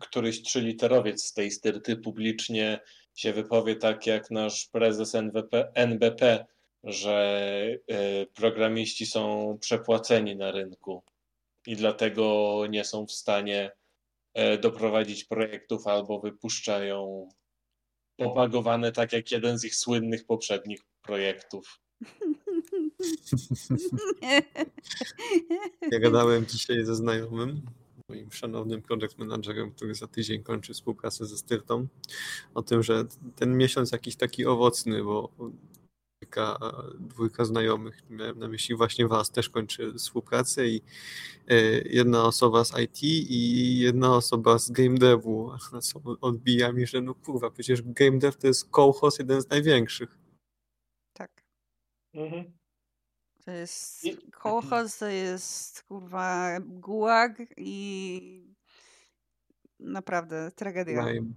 któryś trzyliterowiec z tej styrty publicznie się wypowie tak jak nasz prezes NWP, NBP, że e, programiści są przepłaceni na rynku i dlatego nie są w stanie e, doprowadzić projektów albo wypuszczają popagowane tak jak jeden z ich słynnych poprzednich projektów.
Ja gadałem dzisiaj ze znajomym, moim szanownym project managerem, który za tydzień kończy współpracę ze Styrtą, o tym, że ten miesiąc jakiś taki owocny, bo dwójka, dwójka znajomych, miałem na myśli właśnie was, też kończy współpracę i e, jedna osoba z IT i jedna osoba z game devu odbija mi, że no kurwa, przecież game dev to jest kołchos jeden z największych.
Tak. Mhm. To jest kołchoz, to jest kurwa gułag i naprawdę tragedia. Lime.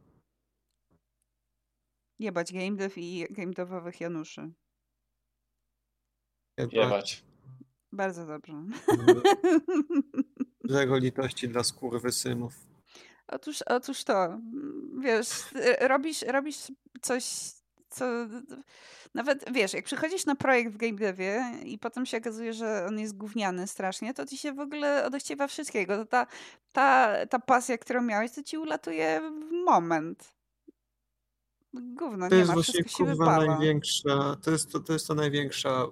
Jebać game dev i game devowych Januszy.
Jebać.
Bardzo dobrze.
Zero litości dla synów.
Otóż, otóż to, wiesz, robisz, robisz coś, co nawet wiesz, jak przychodzisz na projekt w game devie i potem się okazuje, że on jest gówniany strasznie, to ci się w ogóle odechciewa wszystkiego. To ta, ta, ta pasja, którą miałeś, to ci ulatuje w moment. Gówno,
to
nie
jest
ma,
właśnie
kurwa
największa, to jest to, to jest to największa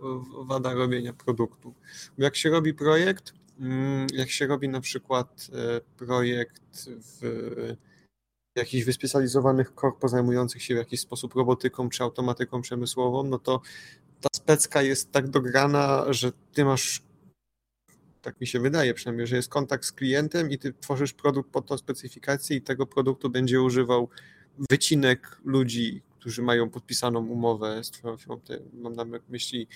wada robienia produktu. Bo jak się robi projekt, mm, jak się robi na przykład e, projekt w jakichś wyspecjalizowanych korpo zajmujących się w jakiś sposób robotyką czy automatyką przemysłową, no to ta specka jest tak dograna, że ty masz, tak mi się wydaje przynajmniej, że jest kontakt z klientem i ty tworzysz produkt pod tą specyfikację i tego produktu będzie używał wycinek ludzi, którzy mają podpisaną umowę z twoją firmą. Mam na myśli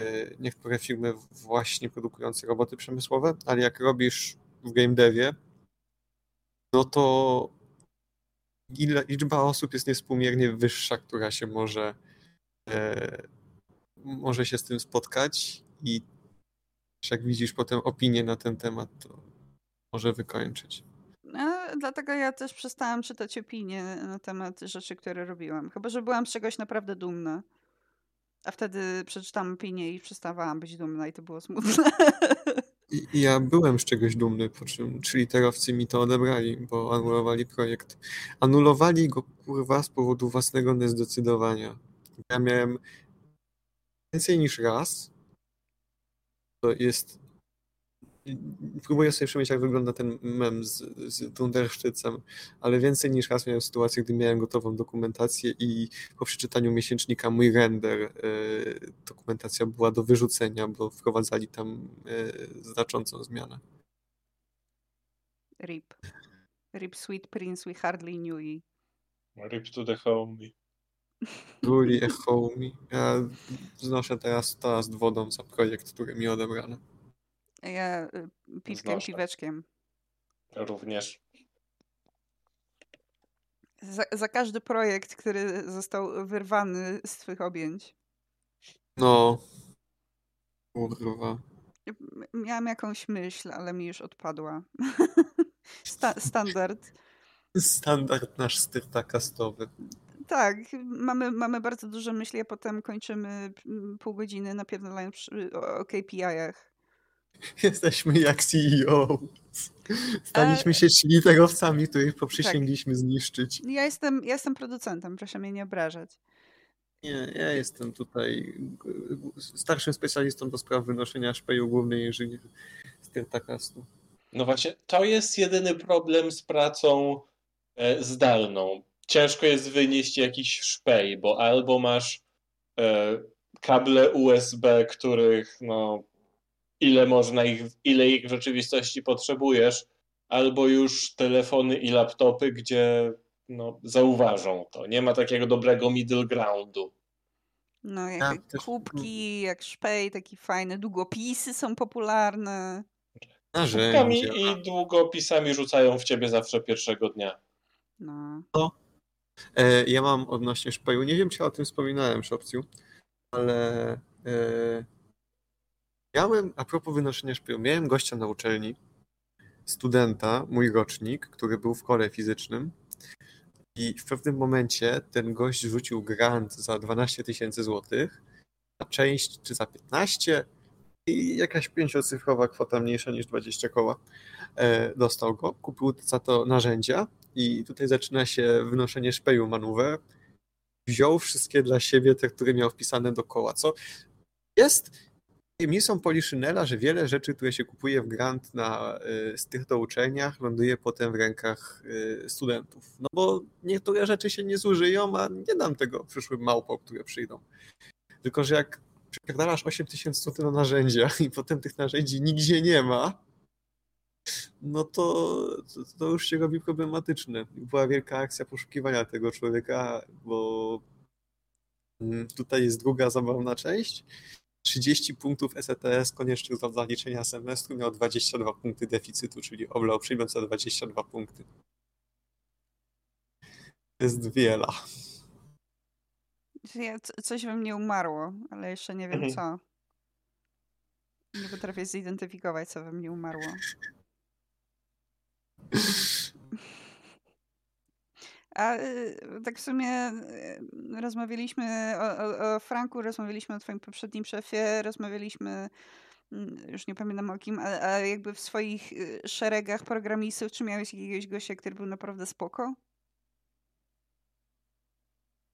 e, niektóre firmy właśnie produkujące roboty przemysłowe, ale jak robisz w game devie, no to liczba osób jest niespółmiernie wyższa, która się może, e, może się z tym spotkać i jak widzisz potem opinię na ten temat, to może wykończyć.
No, dlatego ja też przestałam czytać opinie na temat rzeczy, które robiłam. Chyba, że byłam z czegoś naprawdę dumna. A wtedy przeczytałam opinię i przestawałam być dumna i to było smutne.
ja byłem z czegoś dumny, po czym trzy literowcy mi to odebrali, bo anulowali projekt. Anulowali go kurwa z powodu własnego niezdecydowania. Ja miałem więcej niż raz. To jest próbuję sobie przemyśleć, jak wygląda ten mem z, z Dunderszczycem, ale więcej niż raz miałem sytuację, gdy miałem gotową dokumentację i po przeczytaniu miesięcznika mój render, e, dokumentacja była do wyrzucenia, bo wprowadzali tam e, znaczącą zmianę.
RIP. RIP Sweet Prince, we hardly knew you.
RIP to the homie.
Really a homie. Ja znoszę teraz toast wodą za projekt, który mi odebrano.
Ja y, piwkiem,
Znoszę.
piweczkiem.
Również.
Za, za każdy projekt, który został wyrwany z twych objęć.
No. Kurwa.
Miałam jakąś myśl, ale mi już odpadła. Sta- standard.
Standard nasz styrtakastowy.
Tak, mamy, mamy bardzo dużo myśli, a potem kończymy pół godziny napierdalając o KPI-ach.
Jesteśmy jak CEO. Staliśmy się cheaterowcami, których
Tak.
poprzysięgliśmy zniszczyć.
Ja jestem, ja jestem producentem, proszę mnie nie obrażać.
Nie, ja jestem tutaj starszym specjalistą do spraw wynoszenia szpeju głównej inżynier styrtakastu.
No właśnie, to jest jedyny problem z pracą e, zdalną. Ciężko jest wynieść jakiś szpej, bo albo masz e, kable USB, których no ile można ich, ile ich w rzeczywistości potrzebujesz, albo już telefony i laptopy, gdzie no, zauważą to. Nie ma takiego dobrego middle groundu.
No, jak
Tak, też-
kubki, jak szpej, taki fajny, długopisy są popularne.
Kubkami i długopisami rzucają w ciebie zawsze pierwszego dnia.
No.
E, Ja mam odnośnie szpeju, nie wiem czy o tym wspominałem, Szopciu, ale e, miałem, a propos wynoszenia szpeju, miałem gościa na uczelni, studenta, mój rocznik, który był w kole fizycznym i w pewnym momencie ten gość rzucił grant za 12 tysięcy złotych na część, czy za 15 i jakaś pięciocyfrowa kwota mniejsza niż 20 koła e, dostał go, kupił za to narzędzia i tutaj zaczyna się wynoszenie szpeju manewr. Wziął wszystkie dla siebie, te, które miał wpisane do koła, co jest tajemnicą Poliszynela, że wiele rzeczy, które się kupuje w grant na y, z tych to uczelniach, ląduje potem w rękach y, studentów. No bo niektóre rzeczy się nie zużyją, a nie dam tego przyszłym małpom, które przyjdą. Tylko, że jak przepierdalasz 8 tysięcy złotych na narzędzia i potem tych narzędzi nigdzie nie ma, no to, to, to już się robi problematyczne. Była wielka akcja poszukiwania tego człowieka, bo mm, tutaj jest druga zabawna część. 30 punktów SETS koniecznych do zaliczenia semestru miał 22 punkty deficytu, czyli oblał przyjmując za 22 punkty. To jest
c- coś we mnie umarło, ale jeszcze nie wiem
Mhm.
co. Nie potrafię zidentyfikować, co we mnie umarło. A y, tak w sumie y, rozmawialiśmy o, o, o Franku, rozmawialiśmy o twoim poprzednim szefie, rozmawialiśmy, mm, już nie pamiętam o kim, ale, ale jakby w swoich y, szeregach programistów, czy miałeś jakiegoś gościa, który był naprawdę spoko?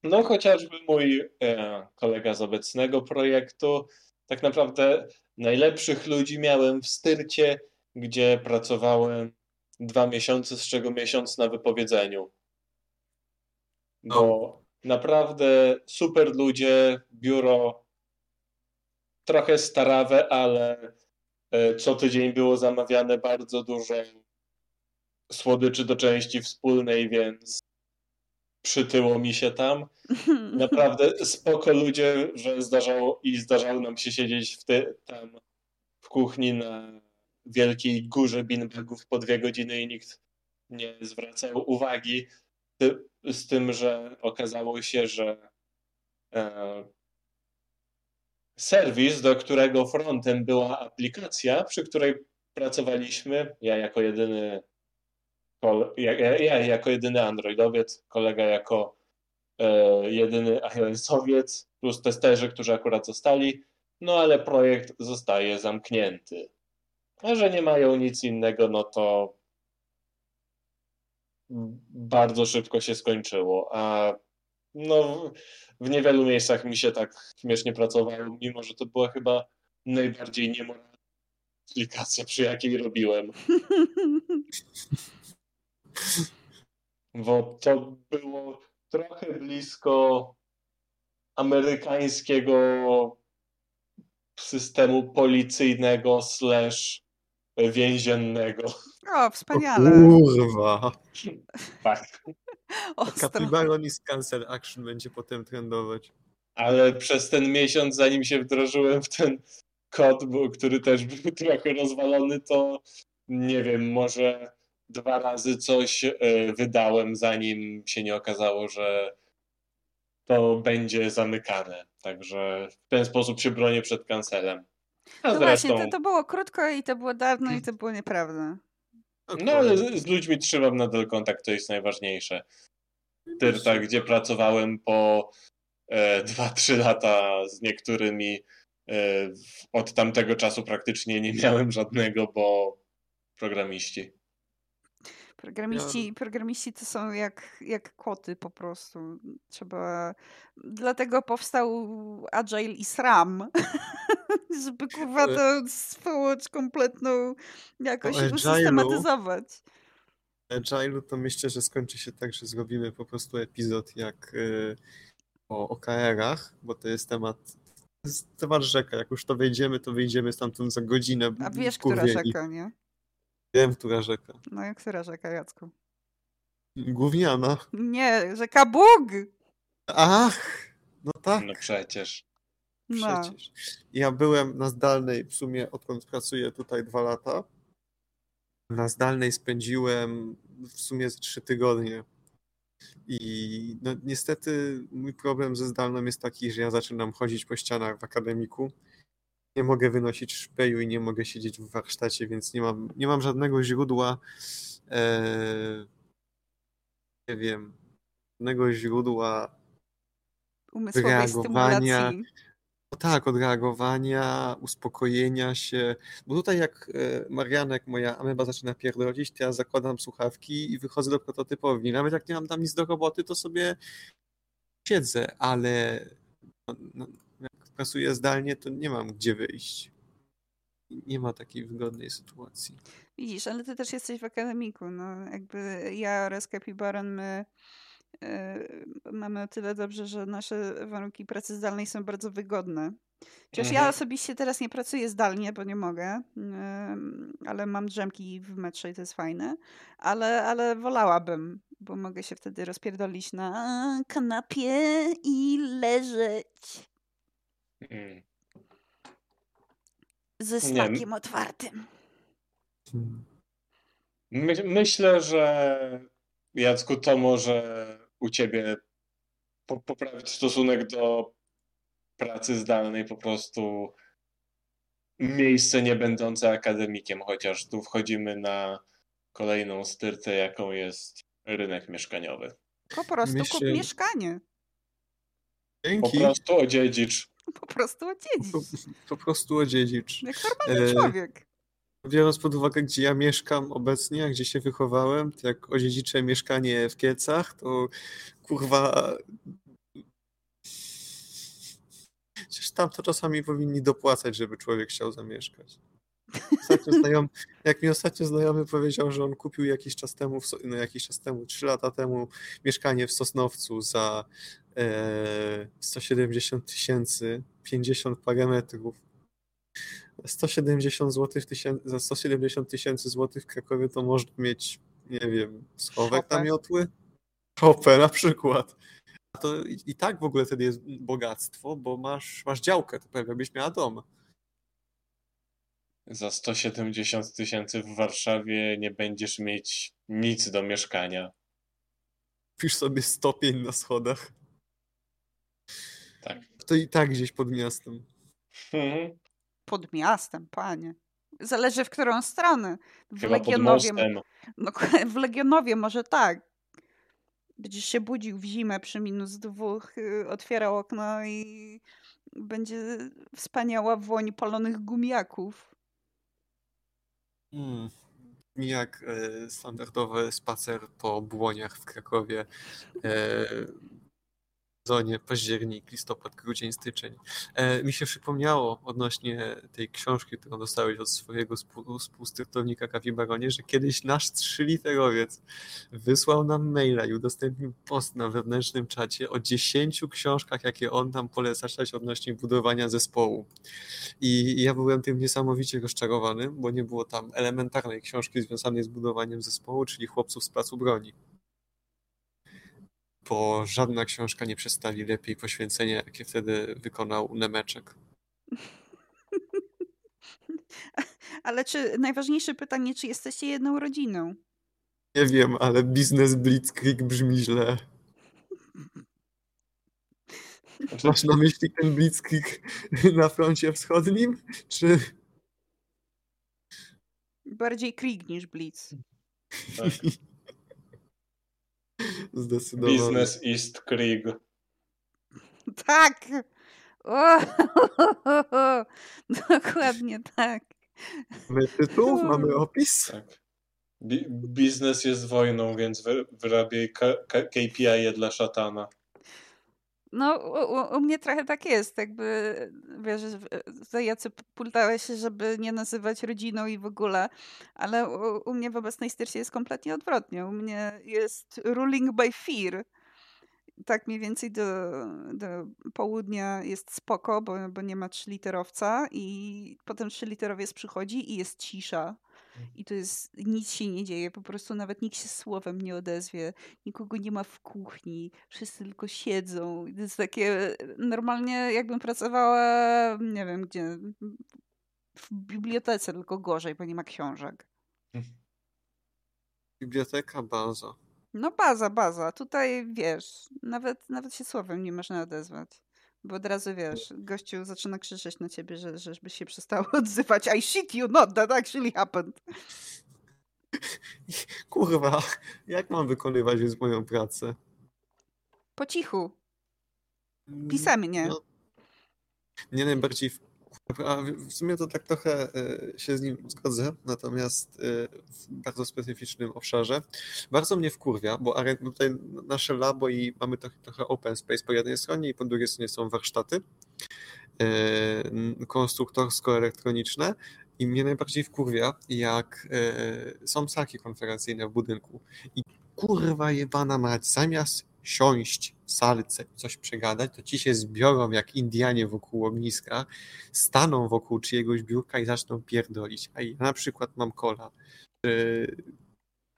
No, chociażby mój e, kolega z obecnego projektu. Tak naprawdę najlepszych ludzi miałem w Styrcie, gdzie pracowałem dwa miesiące, z czego miesiąc na wypowiedzeniu. Bo naprawdę super ludzie, biuro trochę starawe, ale e, co tydzień było zamawiane bardzo dużo słodyczy do części wspólnej, więc przytyło mi się tam. Naprawdę spoko ludzie, że zdarzało i zdarzało nam się siedzieć w ty, tam w kuchni na wielkiej górze beanbagów po dwie godziny i nikt nie zwracał uwagi. Z tym, że okazało się, że e, serwis, do którego frontem była aplikacja, przy której pracowaliśmy, ja jako jedyny ja, ja jako jedyny Androidowiec, kolega jako e, jedyny iOS-owiec, plus testerzy, którzy akurat zostali, no ale projekt zostaje zamknięty. A że nie mają nic innego, no to bardzo szybko się skończyło. A no, w niewielu miejscach mi się tak śmiesznie pracowało, mimo że to była chyba najbardziej niemoralna aplikacja, przy jakiej robiłem. Bo to było trochę blisko amerykańskiego systemu policyjnego slash więziennego.
O, wspaniale.
Kurwa.
Tak.
Ostro.
Capybaron i Cancel Action będzie potem trendować.
Ale przez ten miesiąc, zanim się wdrożyłem w ten kod, bo, który też był trochę rozwalony, to nie wiem, może dwa razy coś e, wydałem, zanim się nie okazało, że to będzie zamykane. Także w ten sposób się bronię przed kancelem. A
No właśnie,
zresztą,
to, to było krótko i to było dawno i to było nieprawda.
no ale z, z ludźmi trzymam nadal kontakt, to jest najważniejsze. Tyrta, gdzie pracowałem po e, 2-3 lata z niektórymi, e, od tamtego czasu praktycznie nie miałem żadnego, bo programiści.
Programiści, programiści to są jak, jak koty po prostu. Trzeba. Dlatego powstał Agile i SRAM. Żeby kurwa to swołocz kompletną jakoś usystematyzować.
Agile'u to myślę, że skończy się tak, że zrobimy po prostu epizod jak y, o OKR-ach, bo to jest temat to jest temat rzeka. Jak już to wejdziemy, to wyjdziemy stamtąd za godzinę.
A wiesz, która rzeka, nie?
Wiem, która rzeka.
No jak która rzeka, Jacku?
Gówniana.
Nie, rzeka Bóg!
Ach! No tak,
No przecież.
No.
przecież. Ja byłem na zdalnej, w sumie odkąd pracuję tutaj dwa lata. Na zdalnej spędziłem w sumie trzy tygodnie. I no, niestety mój problem ze zdalną jest taki, że ja zaczynam chodzić po ścianach w akademiku. Nie mogę wynosić szpeju i nie mogę siedzieć w warsztacie, więc nie mam, nie mam żadnego źródła, e, nie wiem, żadnego źródła
Umysłowej
reagowania.
stymulacji.
no tak, odreagowania, uspokojenia się. Bo tutaj jak e, Marianek, moja ameba zaczyna pierdolić, to ja zakładam słuchawki i wychodzę do prototypowni. Nawet jak nie mam tam nic do roboty, to sobie siedzę, ale no, no, jak pracuję zdalnie, to nie mam gdzie wyjść. Nie ma takiej wygodnej sytuacji.
Widzisz, ale ty też jesteś w akademiku. No, jakby ja oraz Baron, my e, mamy o tyle dobrze, że nasze warunki pracy zdalnej są bardzo wygodne. Chociaż ja
Mhm.
osobiście teraz nie pracuję zdalnie, bo nie mogę, em, ale mam drzemki w metrze i to jest fajne, ale, ale wolałabym, bo mogę się wtedy rozpierdolić na kanapie i leżeć
Mm.
ze
Nie.
smakiem otwartym.
My, myślę, że Jacku, to może u ciebie po, poprawić stosunek do pracy zdalnej, po prostu miejsce nie będące akademikiem, chociaż tu wchodzimy na kolejną styrtę, jaką jest rynek mieszkaniowy.
Po prostu kup mieszkanie.
Po
Dzięki.
prostu odziedzicz.
Po prostu
Po,
odziedzić.
po prostu odziedzić.
Jak normalny
E,
człowiek.
Biorąc pod uwagę, gdzie ja mieszkam obecnie, a gdzie się wychowałem, to jak odziedziczę mieszkanie w Kiecach, to kurwa... Przecież tam to czasami powinni dopłacać, żeby człowiek chciał zamieszkać. Ostatnio znajom, jak mi ostatnio znajomy powiedział, że on kupił jakiś czas temu, no jakiś czas temu, 3 lata temu, mieszkanie w Sosnowcu za e, 170 tysięcy, 50 parę metrów. 170 zł tysięcy, za 170 tysięcy złotych w Krakowie to można mieć, nie wiem, schowek
Szopę.
na miotły? Szopę na przykład. A to i, i tak w ogóle wtedy jest bogactwo, bo masz, masz działkę, to prawie jakbyś miała dom.
Za 170 tysięcy w Warszawie nie będziesz mieć nic do mieszkania.
Pisz sobie stopień na schodach.
Tak.
To i tak gdzieś pod miastem.
Mhm.
Pod miastem, panie. Zależy w którą stronę. W
Chyba
Legionowie, no, w Legionowie może tak. Będziesz się budził w zimę przy minus dwóch, y, otwierał okno i będzie wspaniała woń palonych gumiaków.
Mm. Jak e, standardowy spacer po błoniach w Krakowie. Sezonie październik, listopad, grudzień, styczeń. E, mi się przypomniało odnośnie tej książki, którą dostałeś od swojego współstyrtownika Kapibaronie, że kiedyś nasz trzyliterowiec wysłał nam maila i udostępnił post na wewnętrznym czacie o dziesięciu książkach, jakie on nam poleca czytać odnośnie budowania zespołu. I ja byłem tym niesamowicie rozczarowany, bo nie było tam elementarnej książki związanej z budowaniem zespołu, czyli chłopców z placu broni bo żadna książka nie przedstawi lepiej poświęcenia, jakie wtedy wykonał Nemeczek.
Ale czy najważniejsze pytanie, czy jesteście jedną rodziną?
Nie wiem, ale biznes Blitzkrieg brzmi źle. Masz na myśli ten Blitzkrieg na froncie wschodnim, czy...
Bardziej Krieg niż Blitz.
Tak.
Zdecydowanie.
Business East Krieg.
Tak! O, dokładnie tak.
Mamy tytuł, mamy opis.
Tak. Bi- biznes jest wojną, więc wy- wyrabiaj KPI dla szatana.
No, u, u mnie trochę tak jest, jakby, wiesz, za jacy pultałeś się, żeby nie nazywać rodziną i w ogóle, ale u, u mnie w obecnej styrcie jest kompletnie odwrotnie. U mnie jest ruling by fear. Tak mniej więcej do, do południa jest spoko, bo, bo nie ma trzyliterowca i potem trzyliterowiec przychodzi i jest cisza. I to jest, nic się nie dzieje, po prostu nawet nikt się słowem nie odezwie, nikogo nie ma w kuchni, wszyscy tylko siedzą. To jest takie, normalnie jakbym pracowała, nie wiem gdzie, w bibliotece, tylko gorzej, bo nie ma książek.
Biblioteka, baza.
No baza, baza. Tutaj wiesz, nawet, nawet się słowem nie można odezwać. Bo od razu wiesz, gościu zaczyna krzyczeć na ciebie, że, żebyś się przestał odzywać. I shit you not, that actually happened.
Kurwa, jak mam wykonywać więc moją pracę?
Po cichu. Pisemnie.
No, mnie najbardziej a w sumie to tak trochę e, się z nim zgodzę, natomiast e, w bardzo specyficznym obszarze. Bardzo mnie wkurwia, bo aren- tutaj nasze labo i mamy trochę, open space po jednej stronie i po drugiej stronie są warsztaty e, konstruktorsko-elektroniczne i mnie najbardziej wkurwia, jak są salki konferencyjne w budynku i kurwa jebana mać, zamiast siąść w salce, coś przegadać, to ci się zbiorą jak Indianie wokół ogniska, staną wokół czyjegoś biurka i zaczną pierdolić. A ja na przykład mam kola.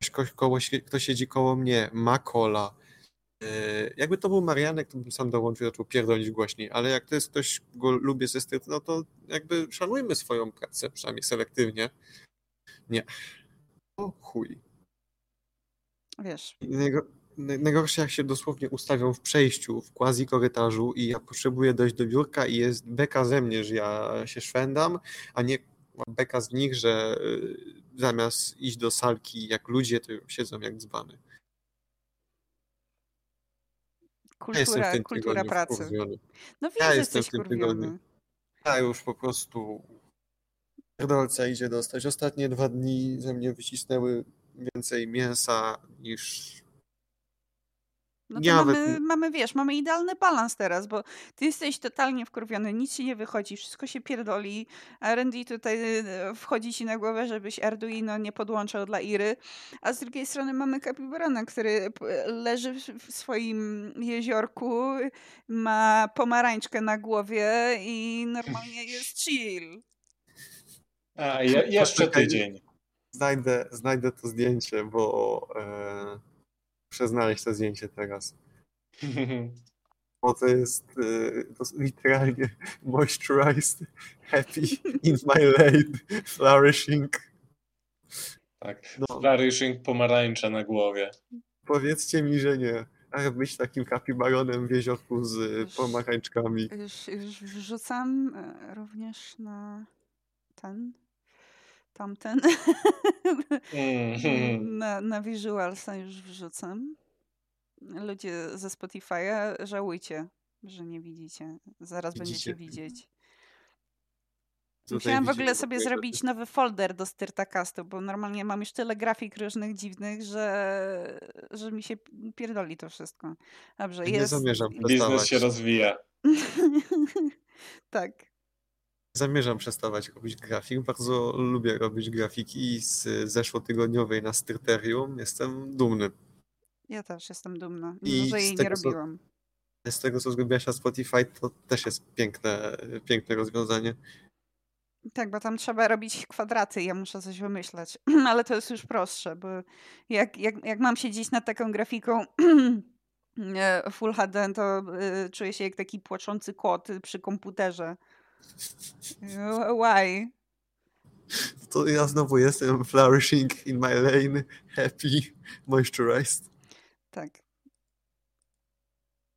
Ktoś, koło, ktoś siedzi koło mnie, ma kola. Jakby to był Marianek, to bym sam dołączył, zaczął pierdolić głośniej, ale jak to jest ktoś, go lubię ze styl, no to jakby szanujmy swoją pracę, przynajmniej selektywnie. Nie. O chuj.
Wiesz.
Najgorsze jak się dosłownie ustawią w przejściu, w quasi korytarzu i ja potrzebuję dojść do biurka i jest beka ze mnie, że ja się szwendam, a nie beka z nich, że y, zamiast iść do salki jak ludzie, to siedzą jak dzbany.
Kultura, ja kultura pracy.
Wkurwiony.
No wiem,
ja
że
jestem w tym
kurwiony.
tygodniu. Ja już po prostu pierdolca idzie dostać. Ostatnie dwa dni ze mnie wycisnęły więcej mięsa niż
No to
Ja
mamy,
nawet-
mamy, wiesz, mamy idealny balans teraz, bo ty jesteś totalnie wkurwiony, nic ci nie wychodzi, wszystko się pierdoli, a R&D tutaj e, wchodzi ci na głowę, żebyś Arduino nie podłączał dla Iry, a z drugiej strony mamy Kapibarana, który leży w- swoim jeziorku, ma pomarańczkę na głowie i normalnie jest chill.
A, je, jeszcze tydzień.
znajdę, znajdę to zdjęcie, bo e, muszę znaleźć to zdjęcie teraz. Bo to jest, e, to jest literalnie moisturized, happy, in my lane, flourishing.
tak.
No.
Flourishing pomarańcza na głowie.
Powiedzcie mi, że nie. A być takim kapibaronem w jeziorku z e, pomarańczkami.
Już, już wrzucam e, również na ten, tamten.
Mhm.
na, na Visualsa już wrzucam. Ludzie ze Spotify'a, żałujcie, że nie widzicie. Zaraz
Widzicie?
będziecie widzieć.
Tutaj
Musiałam w ogóle sobie zrobić nowy folder do Styrtacastu, bo normalnie mam już tyle grafik różnych dziwnych, że, że mi się pierdoli to wszystko. Dobrze,
Nie
jest.
zamierzam
Biznes się rozwija.
tak.
Zamierzam przestawać robić grafik. Bardzo lubię robić grafiki z zeszłotygodniowej na Styrterium. Jestem dumny.
Ja też jestem dumna, mimo że jej nie
tego, co-
robiłam.
Z tego, co zrobiłaś na Spotify, to też jest piękne, piękne rozwiązanie.
Tak, bo tam trzeba robić kwadraty, ja muszę coś wymyśleć, ale to jest już prostsze, bo jak, jak, jak mam siedzieć nad taką grafiką e, Full HD, to y, czuję się jak taki płaczący kot przy komputerze. E, Why?
To ja znowu jestem flourishing in my lane, happy, moisturized.
Tak.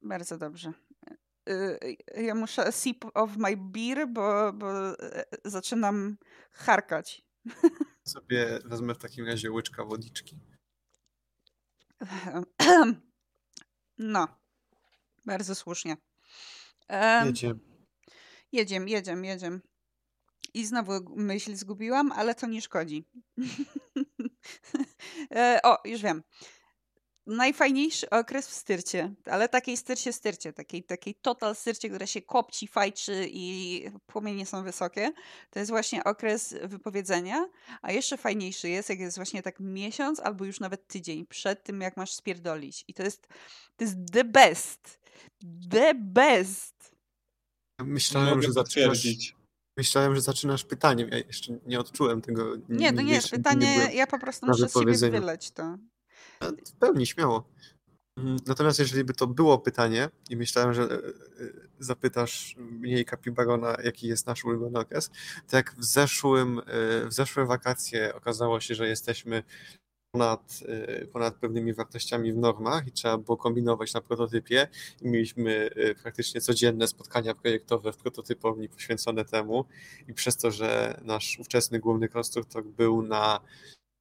Bardzo dobrze. Y, Ja muszę sip of my beer, bo, bo e, zaczynam charkać.
Sobie wezmę w takim razie łyczka wodniczki.
No, bardzo słusznie. Em,
Jedzie.
Jedziem, jedziem, jedziem. I znowu myśl zgubiłam, ale to nie szkodzi. E, o, już wiem. Najfajniejszy okres w styrcie, ale takiej styrcie styrcie, takiej, takiej total styrcie, która się kopci, fajczy i płomienie są wysokie, to jest właśnie okres wypowiedzenia, a jeszcze fajniejszy jest, jak jest właśnie tak miesiąc albo już nawet tydzień przed tym, jak masz spierdolić. I to jest, to jest the best. The best.
Myślałem,
Mogę
że zaczynasz, myślałem, że zaczynasz pytaniem. Ja jeszcze nie odczułem tego.
Nie, to nie jest pytanie,
byłem
ja po prostu muszę z siebie wyleć to.
W pełni, śmiało. Mm, Natomiast jeżeli by to było pytanie i myślałem, że e, e, zapytasz mnie i Kapibarona, jaki jest nasz ulubiony okres, to jak w zeszłym, e, w zeszłe wakacje okazało się, że jesteśmy ponad, e, ponad pewnymi wartościami w normach i trzeba było kombinować na prototypie i mieliśmy e, praktycznie codzienne spotkania projektowe w prototypowni poświęcone temu i przez to, że nasz ówczesny główny konstruktor był na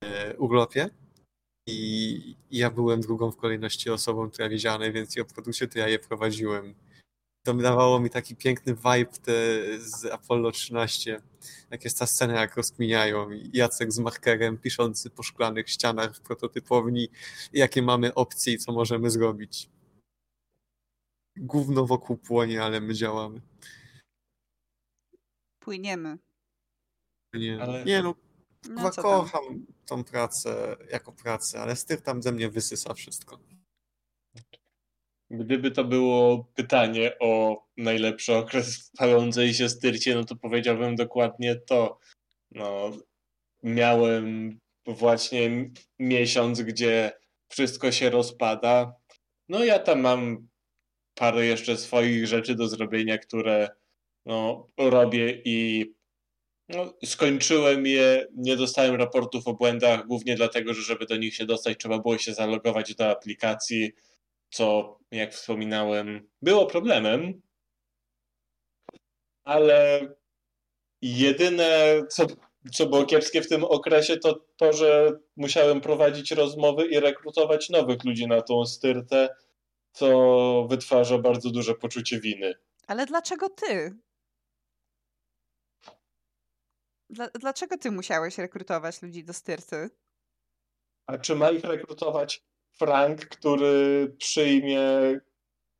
e, urlopie, i ja byłem drugą w kolejności osobą, która wiedziała najwięcej o produkcie, to ja je prowadziłem. To dawało mi taki piękny vibe te z Apollo 13. Jak jest ta scena, jak rozkminiają. Jacek z markerem piszący po szklanych ścianach w prototypowni, jakie mamy opcje i co możemy zrobić. Gówno wokół płonie, ale my działamy.
Płyniemy.
Nie,
Ale-
nie no,
No
kocham tą pracę jako pracę, ale styr tam ze mnie wysysa wszystko.
Gdyby to było pytanie o najlepszy okres w palącej się styrcie, no to powiedziałbym dokładnie to. No, miałem właśnie miesiąc, gdzie wszystko się rozpada. No ja tam mam parę jeszcze swoich rzeczy do zrobienia, które no, robię i no, skończyłem je, nie dostałem raportów o błędach, głównie dlatego, że żeby do nich się dostać, trzeba było się zalogować do aplikacji, co, jak wspominałem, było problemem, ale jedyne, co, co było kiepskie w tym okresie, to to, że musiałem prowadzić rozmowy i rekrutować nowych ludzi na tą styrtę, co wytwarza bardzo duże poczucie winy.
Ale dlaczego ty? Dla, dlaczego ty musiałeś rekrutować ludzi do styrty?
A czy ma ich rekrutować Frank, który przyjmie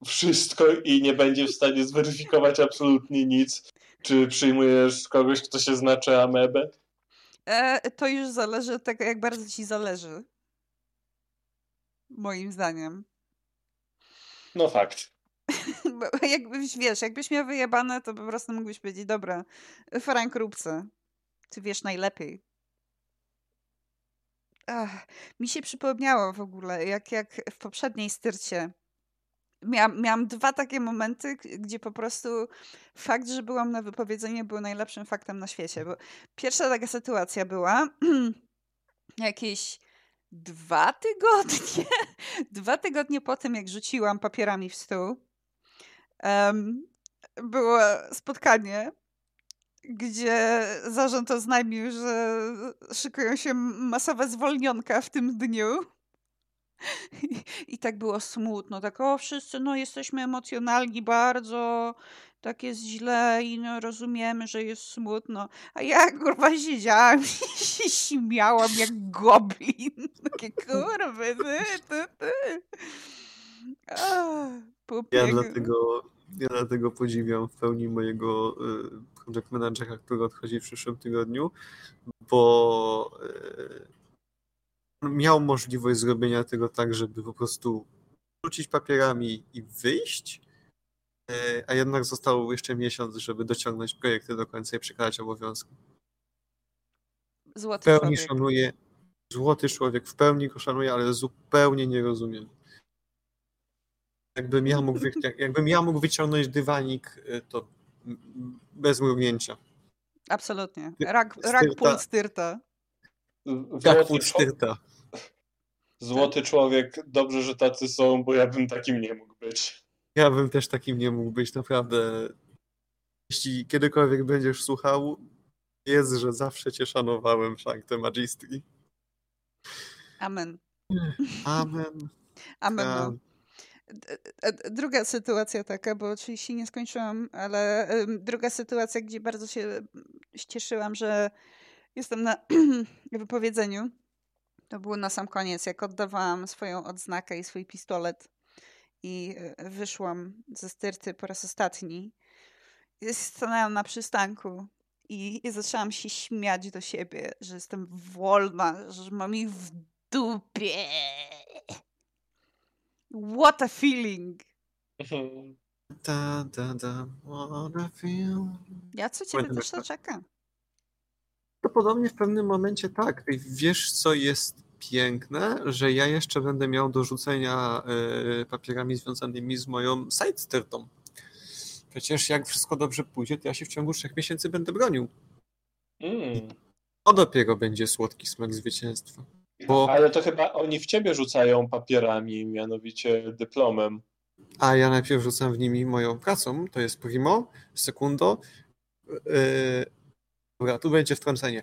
wszystko i nie będzie w stanie zweryfikować absolutnie nic? Czy przyjmujesz kogoś, kto się znaczy amebę?
E, to już zależy tego, jak bardzo ci zależy. Moim zdaniem.
No fakt.
Jakbyś, wiesz, jakbyś miał wyjebane, to po prostu mógłbyś powiedzieć, dobra, Frank Róbce, ty wiesz najlepiej. Ach, mi się przypomniało w ogóle, jak, jak w poprzedniej styrcie miałam, miałam dwa takie momenty, gdzie po prostu fakt, że byłam na wypowiedzeniu był najlepszym faktem na świecie. Bo pierwsza taka sytuacja była jakieś dwa tygodnie, dwa tygodnie po tym, jak rzuciłam papierami w stół, em, było spotkanie, gdzie zarząd oznajmił, że szykują się masowe zwolnionka w tym dniu. I, I tak było smutno, tak o wszyscy no jesteśmy emocjonalni bardzo, tak jest źle i no rozumiemy, że jest smutno. A ja kurwa siedziałam i się śmiałam jak goblin. Takie kurwy, ty, ty, ty. A,
Ja dlatego, ja dlatego podziwiam w pełni mojego y, project managera, który odchodzi w przyszłym tygodniu, bo y, miał możliwość zrobienia tego tak, żeby po prostu rzucić papierami i wyjść, y, a jednak został jeszcze miesiąc, żeby dociągnąć projekty do końca i przekazać obowiązki.
Złoty
W pełni
człowiek.
szanuję, złoty człowiek, w pełni go szanuję, ale zupełnie nie rozumiem. Jakbym ja mógł, jakbym ja mógł wyciągnąć dywanik, y, to bez mrugnięcia.
Absolutnie. Rak,
styrta.
rak pól styrta.
Czło-
styrta.
złoty człowiek, dobrze, że tacy są, bo ja bym takim nie mógł być.
Ja bym też takim nie mógł być, naprawdę. Jeśli kiedykolwiek będziesz słuchał, wiedz, że zawsze cię szanowałem, Sancte Magistri.
Amen.
Amen.
Amen. No. D- Druga sytuacja taka, bo oczywiście nie skończyłam, ale druga sytuacja, gdzie bardzo się cieszyłam, że jestem na wypowiedzeniu, to było na sam koniec, jak oddawałam swoją odznakę i swój pistolet i y, wyszłam ze styrty po raz ostatni. Stanęłam na przystanku i, i zaczęłam się śmiać do siebie, że jestem wolna, że mam ich w dupie. What a feeling!
da, da, da, wanna feel.
Ja co ciebie
Pamiętam,
też to
jak-
czeka.
To podobnie w pewnym momencie tak. Wiesz, co jest piękne? Że ja jeszcze będę miał do rzucenia e, papierami związanymi z moją side styrtą. Przecież jak wszystko dobrze pójdzie, to ja się w ciągu trzech miesięcy będę bronił.
Mm.
To dopiero będzie słodki smak zwycięstwa. Bo,
Ale to chyba oni w ciebie rzucają papierami, mianowicie dyplomem.
a ja najpierw rzucam w nimi moją pracą, to jest primo, sekundo. Yy, dobra, tu będzie wtrącenie.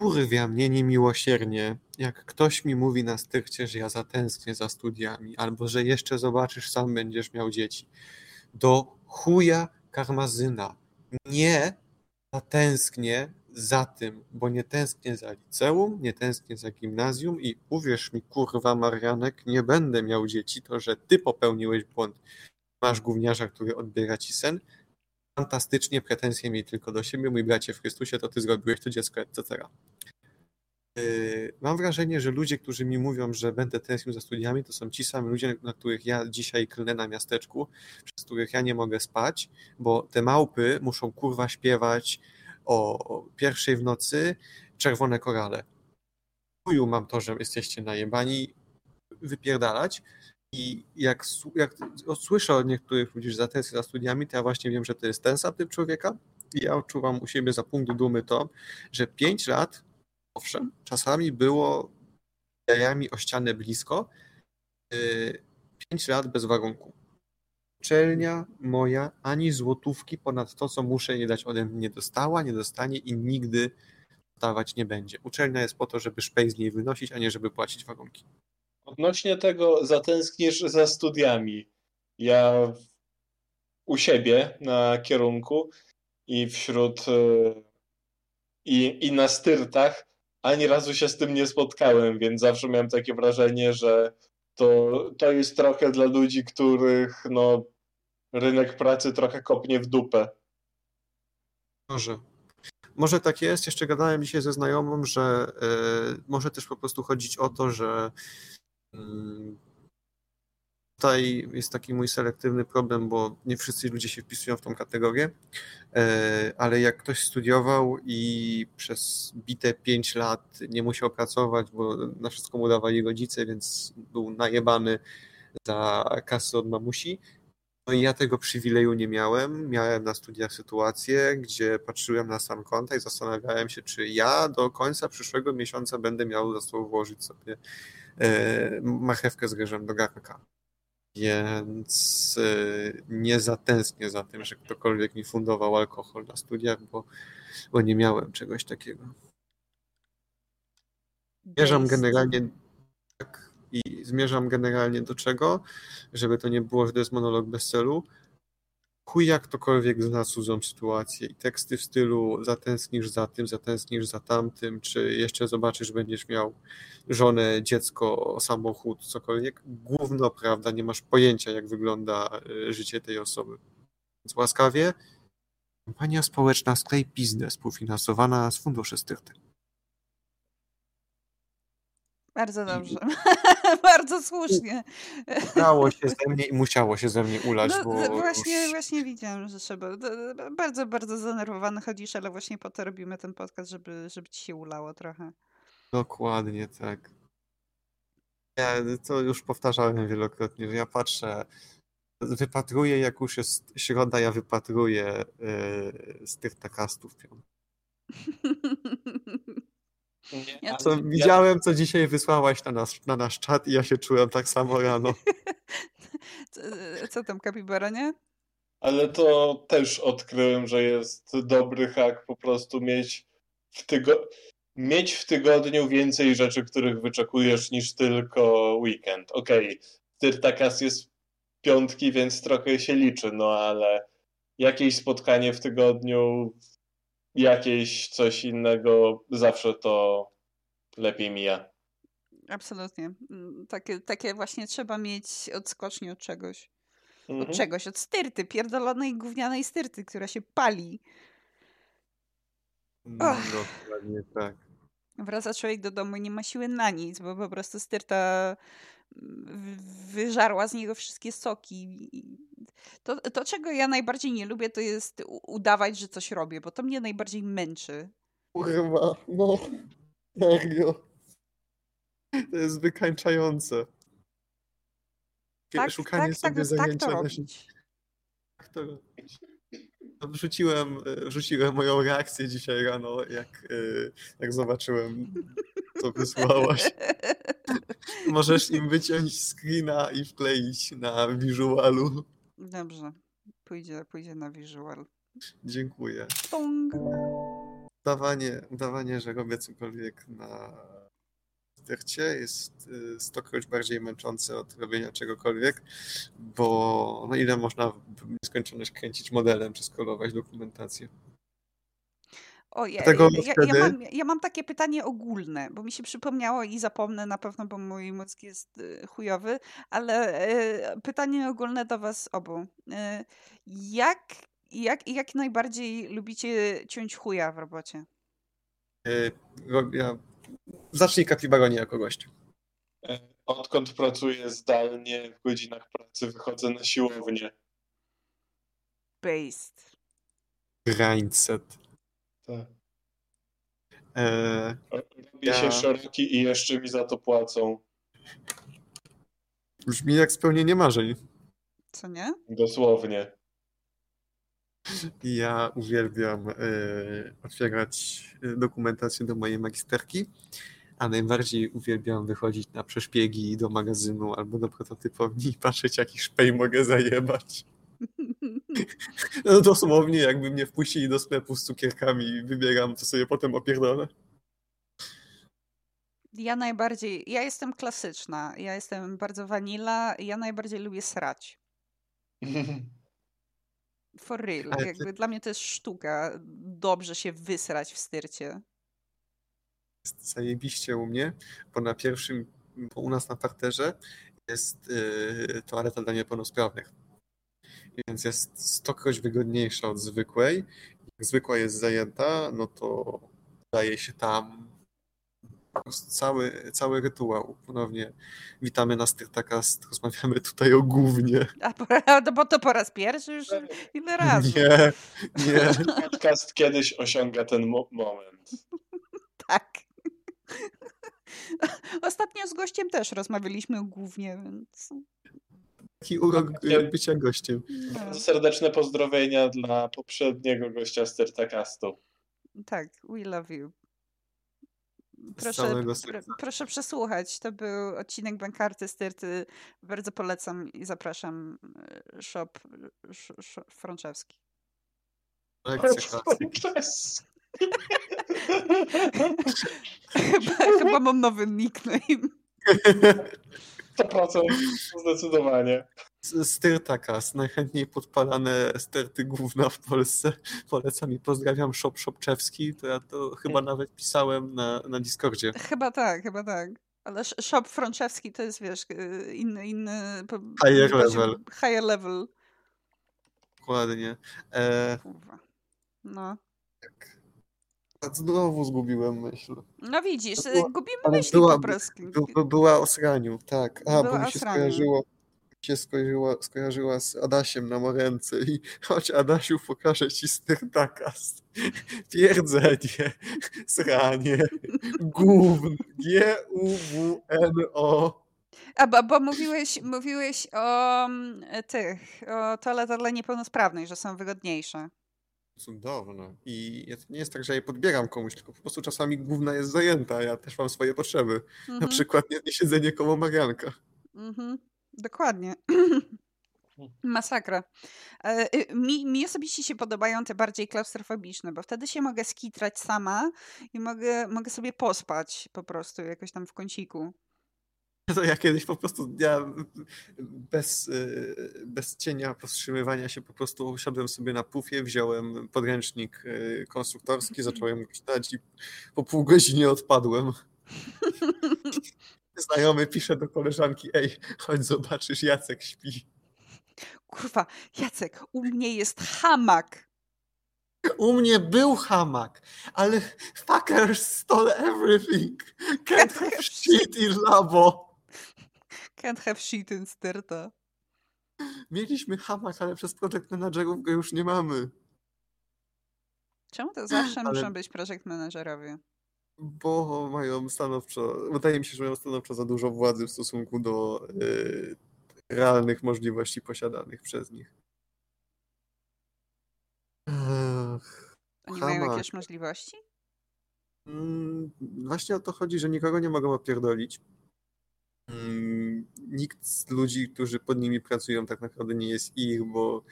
Kurwia mnie niemiłosiernie, jak ktoś mi mówi na styrcie, że ja zatęsknię za studiami, albo że jeszcze zobaczysz, sam będziesz miał dzieci. Do chuja karmazyna. Nie zatęsknię za tym, bo nie tęsknię za liceum, nie tęsknię za gimnazjum i uwierz mi, kurwa Marianek, nie będę miał dzieci, to że ty popełniłeś błąd. Masz gówniarza, który odbiera ci sen. Fantastycznie, pretensje miej tylko do siebie, mój bracie w Chrystusie, to ty zrobiłeś to dziecko, etc. Yy, Mam wrażenie, że ludzie, którzy mi mówią, że będę tęsknił za studiami, to są ci sami ludzie, na których ja dzisiaj klnę na miasteczku, przez których ja nie mogę spać, bo te małpy muszą kurwa śpiewać o pierwszej w nocy czerwone korale. Chuju mam to, że jesteście najebani, wypierdalać i jak, jak słyszę od niektórych ludzi, że zatęsknię za studiami, to ja właśnie wiem, że to jest ten sam typ człowieka i ja odczuwam u siebie za punkt dumy to, że pięć lat, owszem, czasami było jajami o ścianę blisko, yy, pięć lat bez warunku. Uczelnia moja ani złotówki ponad to, co muszę jej dać ode mnie nie dostała, nie dostanie i nigdy dawać nie będzie. Uczelnia jest po to, żeby szpej z niej wynosić, a nie żeby płacić warunki.
Odnośnie tego zatęsknisz za studiami. Ja u siebie na kierunku i wśród e, i, i na styrtach ani razu się z tym nie spotkałem, więc zawsze miałem takie wrażenie, że to, to jest trochę dla ludzi, których no, rynek pracy trochę kopnie w dupę.
Może. Może tak jest. Jeszcze gadałem dzisiaj ze znajomą, że e, może też po prostu chodzić o to, że mm, tutaj jest taki mój selektywny problem, bo nie wszyscy ludzie się wpisują w tą kategorię, e, ale jak ktoś studiował i przez bite 5 lat nie musiał pracować, bo na wszystko mu dawali rodzice, więc był najebany za kasy od mamusi, no i ja tego przywileju nie miałem. Miałem na studiach sytuację, gdzie patrzyłem na sam konta i zastanawiałem się, czy ja do końca przyszłego miesiąca będę miał za sobą włożyć sobie e, z ryżem do garnka. Więc e, nie zatęsknię za tym, że ktokolwiek mi fundował alkohol na studiach, bo, bo nie miałem czegoś takiego.
Based.
generalnie tak, I zmierzam generalnie do czego, żeby to nie było, że to jest monolog bez celu. Chuj jak ktokolwiek zna cudzą sytuację i teksty w stylu zatęsknisz za tym, zatęsknisz za tamtym, czy jeszcze zobaczysz, będziesz miał żonę, dziecko, samochód, cokolwiek. Główno prawda, nie masz pojęcia, jak wygląda y, życie tej osoby. Więc łaskawie, kampania społeczna Sklej Biznes, współfinansowana z funduszy Styrty.
Bardzo dobrze. Bardzo słusznie.
Dało się ze mnie i musiało się ze mnie ulać,
No,
bo
właśnie,
już...
właśnie widziałam, że trzeba. Bardzo, bardzo zdenerwowany chodzisz, ale właśnie po to robimy ten podcast, żeby, żeby ci się ulało trochę.
Dokładnie tak. Ja to już powtarzałem wielokrotnie, że ja patrzę, wypatruję, jak już jest środa, ja wypatruję yy, z tych takastów.
Nie,
Co,
ja-
widziałem, co dzisiaj wysłałaś na nasz, na nasz czat i ja się czułem tak samo rano.
Co- Co tam, kapibara, nie?
Ale to też odkryłem, że jest dobry hack po prostu mieć w, tygo- mieć w tygodniu więcej rzeczy, których wyczekujesz niż tylko weekend. Okej, Tyrtakas jest piątki, więc trochę się liczy, no ale jakieś spotkanie w tygodniu, jakieś coś innego, zawsze to lepiej mija.
Absolutnie. Mm, Takie, takie właśnie trzeba mieć odskocznie od czegoś. Od
Mhm.
czegoś, od styrty, pierdolonej gównianej styrty, która się pali.
No,
Och.
dokładnie tak.
Wraca człowiek do domu i nie ma siły na nic, bo po prostu styrta mm, wy- wyżarła z niego wszystkie soki. I To, to, czego ja najbardziej nie lubię, to jest udawać, że coś robię, bo to mnie najbardziej męczy.
Kurwa, no. Serio. To jest wykańczające.
Tak,
Szukanie
tak, tak,
sobie
tak to
zajęcia na
robić.
Jak to robić? No, Wrzuciłem, e, wrzuciłem moją reakcję dzisiaj rano, jak, e, jak zobaczyłem, co wysłałaś. Możesz im wyciąć screena i wkleić na visualu.
Dobrze. Pójdzie, pójdzie na visual.
Dziękuję.
Pong.
Udawanie, udawanie, że robię cokolwiek na stercie jest y, stokroć bardziej męczące od robienia czegokolwiek, bo no ile można w nieskończoność kręcić modelem czy skolować dokumentację.
O, ja,
Dlatego
ja, ja, mam, ja mam takie pytanie ogólne, bo mi się przypomniało i zapomnę na pewno, bo mój mózg jest y, chujowy, ale y, pytanie ogólne do was obu. Y, jak, jak, jak najbardziej lubicie ciąć chuja w robocie?
Y, robię- Zacznij kapibaronie jako gość.
E, Odkąd pracuję zdalnie w godzinach pracy, wychodzę na siłownię.
Based.
Grindset.
Tak.
E,
Robię się
Ja-
szeroki i jeszcze mi za to płacą.
brzmi jak spełnienie marzeń.
Co nie?
Dosłownie.
Ja uwielbiam e, otwierać e, dokumentację do mojej magisterki, a najbardziej uwielbiam wychodzić na przeszpiegi do magazynu albo do prototypowni i patrzeć, jaki szpej mogę zajebać. No dosłownie, jakby mnie wpuścili do sklepu z cukierkami i wybieram, to sobie potem opierdolę.
Ja najbardziej, ja jestem klasyczna, ja jestem bardzo vanilla, ja najbardziej lubię srać. For real.
Ale ty-
Jakby dla mnie to jest sztuka. Dobrze się wysrać w styrcie.
Jest zajebiście u mnie, bo na pierwszym, bo u nas na parterze jest e, toaleta dla niepełnosprawnych. Więc jest stokroć wygodniejsza od zwykłej. Jak zwykła jest zajęta, no to daje się tam po prostu cały, cały rytuał. Ponownie witamy na Styrtakast, rozmawiamy tutaj o głównie.
A po, no bo to po raz pierwszy już ile razy.
Nie, nie.
Podcast kiedyś osiąga ten mo- moment.
Tak. Ostatnio z gościem też rozmawialiśmy głównie, więc.
Taki urok e, bycia gościem.
No,
Bardzo serdeczne pozdrowienia dla poprzedniego gościa Styrtakastu.
tak, we love you.
Z
Proszę, pr- proszę przesłuchać. To był odcinek Bankarty Styrty. Bardzo polecam i zapraszam. e, Shop sz, sz, Frączewski.
Lekcja.
Chyba, chyba mam nowy nickname.
100% zdecydowanie.
Styrtakas, najchętniej podpalane sterty główna w Polsce. Polecam i pozdrawiam Shop Szopczewski, to ja to chyba nawet pisałem na, na Discordzie.
Chyba tak, chyba tak. Ale Shop Frączewski to jest, wiesz, inny, inny...
Higher level.
Higher level.
Dokładnie. E...
No.
Tak. Znowu zgubiłem myśl.
No widzisz, była, gubimy myśli
była,
po prostu.
By, była o sraniu, tak. A, była bo mi się skojarzyło się skojarzyła, skojarzyła z Adasiem na Morence i chodź Adasiu, pokażę ci styrtakas. Twierdzenie, sranie, gówno, G-U-W-N-O.
A, bo, bo mówiłeś, mówiłeś o mm, tych, o toaletach dla niepełnosprawnych, że są wygodniejsze.
Cudowne. I nie jest tak, że je podbieram komuś, tylko po prostu czasami główna jest zajęta, ja też mam swoje potrzeby. Mhm. Na przykład nie, nie siedzenie koło Marianka.
Mhm. Dokładnie. Masakra. E, y, mi, mi osobiście się podobają te bardziej klaustrofobiczne, bo wtedy się mogę skitrać sama i mogę, mogę sobie pospać po prostu jakoś tam w kąciku.
To ja kiedyś po prostu ja bez, y, bez cienia powstrzymywania się po prostu usiadłem sobie na pufie, wziąłem podręcznik y, konstruktorski, zacząłem czytać i po pół godzinie odpadłem. Znajomy pisze do koleżanki, ej, chodź zobaczysz, Jacek śpi.
Kurwa, Jacek, u mnie jest hamak.
U mnie był hamak, ale fuckers stole everything. Can't have shit in labo.
Can't have shit in styrta.
Mieliśmy hamak, ale przez project managerów go już nie mamy.
Czemu to zawsze ale... muszą być project managerowie?
bo mają stanowczo, wydaje mi się, że mają stanowczo za dużo władzy w stosunku do y, realnych możliwości posiadanych przez nich.
Ech, Oni mają jakieś możliwości?
Mm, właśnie o to chodzi, że nikogo nie mogą opierdolić. Mm, nikt z ludzi, którzy pod nimi pracują, tak naprawdę nie jest ich, bo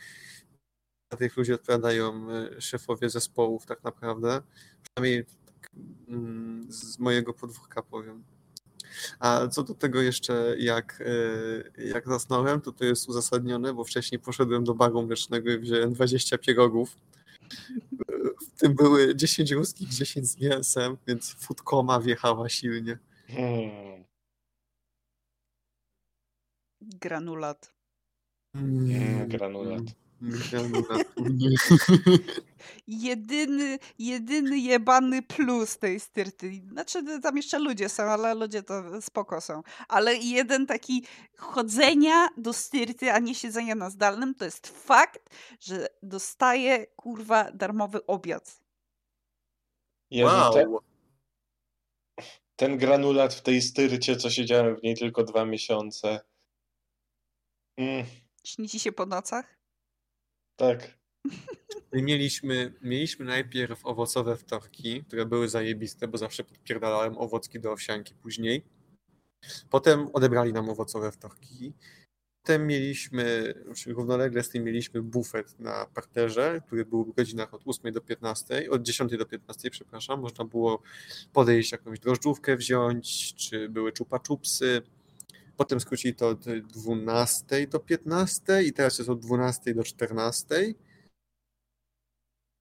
na tych ludzi odpowiadają y, szefowie zespołów tak naprawdę. Przynajmniej Mm, z mojego podwórka powiem. A co do tego jeszcze, jak, e, jak zasnąłem, to to jest uzasadnione, bo wcześniej poszedłem do baru mlecznego i wziąłem 20 pierogów. W tym były 10 ruskich, 10 z mięsem, więc foodkoma wjechała silnie. Hmm.
Granulat.
Mm, granulat
jedyny, jedyny jebany plus tej styrty. Znaczy tam jeszcze ludzie są, ale ludzie to spoko są. Ale jeden taki chodzenia do styrty, a nie siedzenia na zdalnym, to jest fakt, że dostaje kurwa darmowy obiad.
Jezu, wow. Ten, ten granulat w tej styrcie, co siedziałem w niej tylko dwa miesiące.
Mm. Śni ci się po nocach?
Tak.
Mieliśmy, mieliśmy najpierw owocowe wtorki, które były zajebiste, bo zawsze podpierdalałem owocki do owsianki później. Potem odebrali nam owocowe wtorki. Potem mieliśmy, czyli równolegle z tym mieliśmy bufet na parterze, który był w godzinach od 8 do 15, od 10 do 15, przepraszam. Można było podejść jakąś drożdżówkę wziąć, czy były czupa czupsy Potem skrócili to od 12 do 15 i teraz jest od 12 do 14.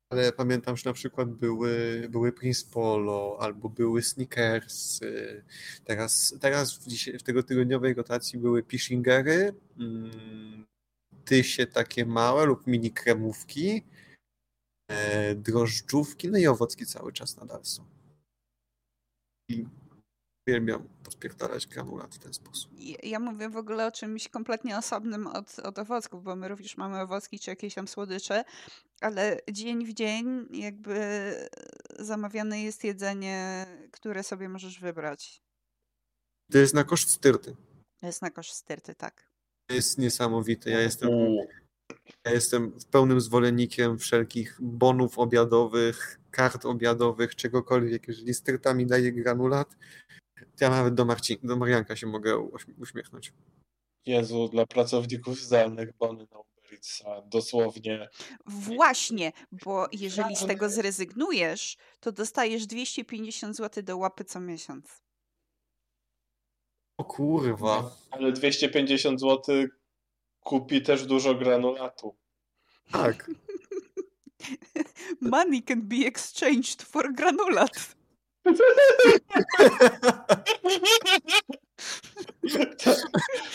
Ale pamiętam, że na przykład były, były Prince Polo albo były Sneakers. Teraz, teraz w, w tego tygodniowej rotacji były Pishingery, mm, tysie takie małe lub mini kremówki, e, drożdżówki, no i owocki cały czas nadal są. Uwielbiam podpierdalać granulat w ten sposób.
Ja mówię w ogóle o czymś kompletnie osobnym od, od owocków, bo my również mamy owocki czy jakieś tam słodycze, ale dzień w dzień jakby zamawiane jest jedzenie, które sobie możesz wybrać.
To jest na koszt styrty.
To jest na koszt styrty, tak.
To jest niesamowite. Ja jestem, ja jestem pełnym zwolennikiem wszelkich bonów obiadowych, kart obiadowych, czegokolwiek. Jeżeli styrta mi daje granulat, ja nawet do, Marcin, do Marianka się mogę uśmiechnąć.
Jezu, dla pracowników zdalnych bony na Uber Eatsa, dosłownie.
Właśnie, bo jeżeli z tego zrezygnujesz, to dostajesz 250 zł do łapy co miesiąc.
O kurwa.
Ale 250 zł kupi też dużo granulatu.
Tak.
Money can be exchanged for granulat.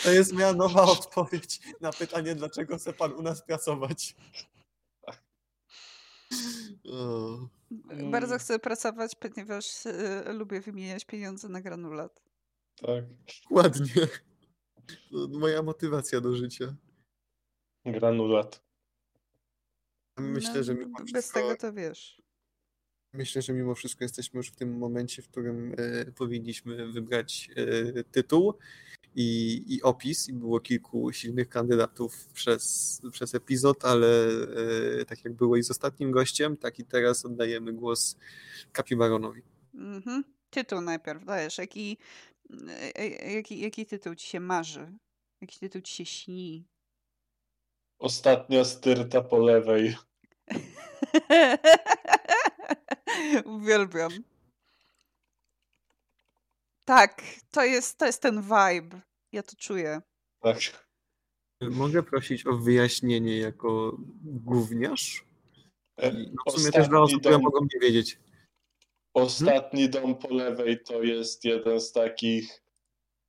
To jest moja nowa odpowiedź na pytanie, dlaczego chce pan u nas pracować. O.
Bardzo chcę pracować, ponieważ e, lubię wymieniać pieniądze na granulat.
Tak.
Ładnie. To moja motywacja do życia.
Granulat.
Myślę,
No,
że mimo
Bez
wszystko,
tego to wiesz.
Myślę, że mimo wszystko jesteśmy już w tym momencie, w którym e, powinniśmy wybrać e, tytuł i, i opis. I było kilku silnych kandydatów przez, przez epizod, ale e, tak jak było i z ostatnim gościem, tak i teraz oddajemy głos Kapibaronowi.
Mhm. Tytuł najpierw dajesz. Jaki, e, e, jaki, jaki tytuł ci się marzy? Jaki tytuł ci się śni?
Ostatnia styrta po lewej.
Uwielbiam. Tak, to jest, to jest ten vibe. Ja to czuję.
Tak.
Mogę prosić o wyjaśnienie jako gówniarz?
E,
no w sumie też dla osób, które mogą nie wiedzieć.
ostatni dom po lewej to jest jeden z takich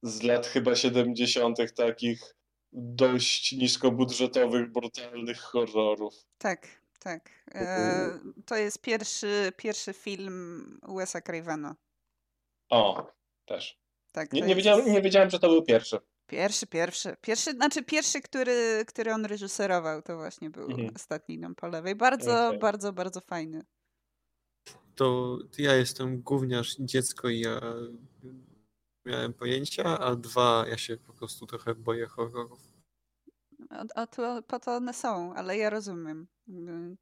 z lat chyba 70. takich dość niskobudżetowych, brutalnych horrorów.
Tak, tak. E, to jest pierwszy, pierwszy film Wes'a Cravena.
O, też.
Tak,
Nie, nie,
jest
wiedziałem, nie wiedziałem, że to był pierwszy.
Pierwszy, pierwszy. Pierwszy, znaczy pierwszy, który, który on reżyserował, to właśnie był
Mhm.
ostatni nam po lewej. Bardzo,
Okej.
bardzo, bardzo fajny.
To ja jestem gówniarz dziecko i ja miałem pojęcia, a dwa, ja się po prostu trochę boję horrorów.
A, a to, po to one są, ale ja rozumiem. Jakby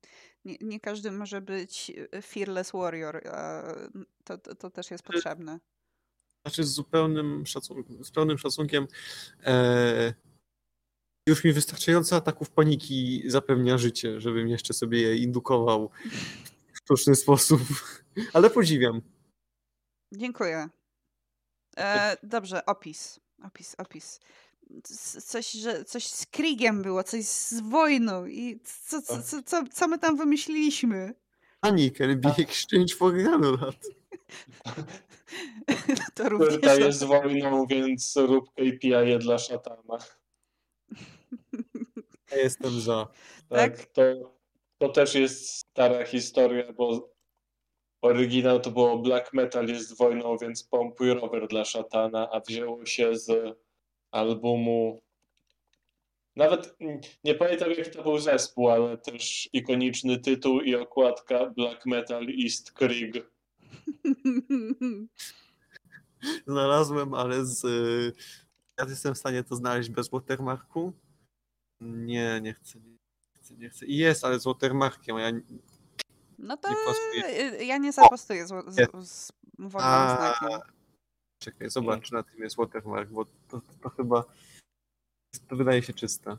Nie, nie każdy może być e, fearless warrior, a to, to, to też jest potrzebne.
Znaczy z zupełnym szacunkiem, z pełnym szacunkiem e, już mi wystarczająco ataków paniki zapewnia życie, żebym jeszcze sobie je indukował w sztuczny sposób. Ale podziwiam.
Dziękuję. E, dobrze, opis. Opis, opis. Coś, że coś z Kriegiem było, coś z wojną i co, co, co, co, co my tam wymyśliliśmy?
Ani can be exchange for granulat.
To również.
Styrta jest wojną, więc rób KPI dla szatana.
Ja jestem za.
Tak,
Tak?
To, to też jest stara historia, bo oryginał to było Black Metal jest wojną, więc pompuj rower dla szatana, a wzięło się z albumu nawet nie pamiętam jaki to był zespół, ale też ikoniczny tytuł i okładka Black Metal East Krieg.
Znalazłem, ale z. y, Ja jestem w stanie to znaleźć bez watermarku. Nie, nie chcę. Nie chcę, nie chcę. Jest, ale z watermarkiem. Ja...
No to
Nie
y, ja nie zapostuję z, z, z wolnym
A,
znakiem.
Czekaj, zobacz, czy na tym jest watermark, bo to, to, chyba. To wydaje się czyste.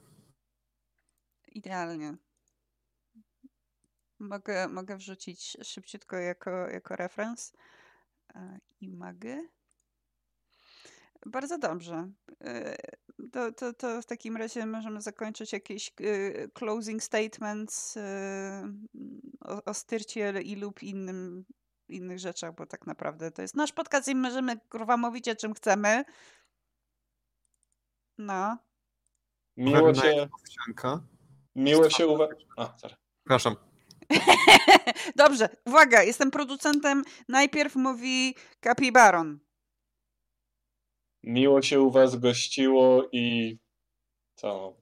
Idealnie. Mogę, mogę wrzucić szybciutko jako, jako referenc. E, I magę. Bardzo dobrze. E, To, to, to w takim razie możemy zakończyć jakieś e, closing statements o, o i lub innym, innych rzeczach, bo tak naprawdę to jest nasz podcast i możemy kurwa mówić o czym chcemy. No.
Miło
Owsianka.
miło się uwa... A, sorry.
Przepraszam.
Dobrze, uwaga, jestem producentem. Najpierw mówi Kapibaron.
Miło się u was gościło i co?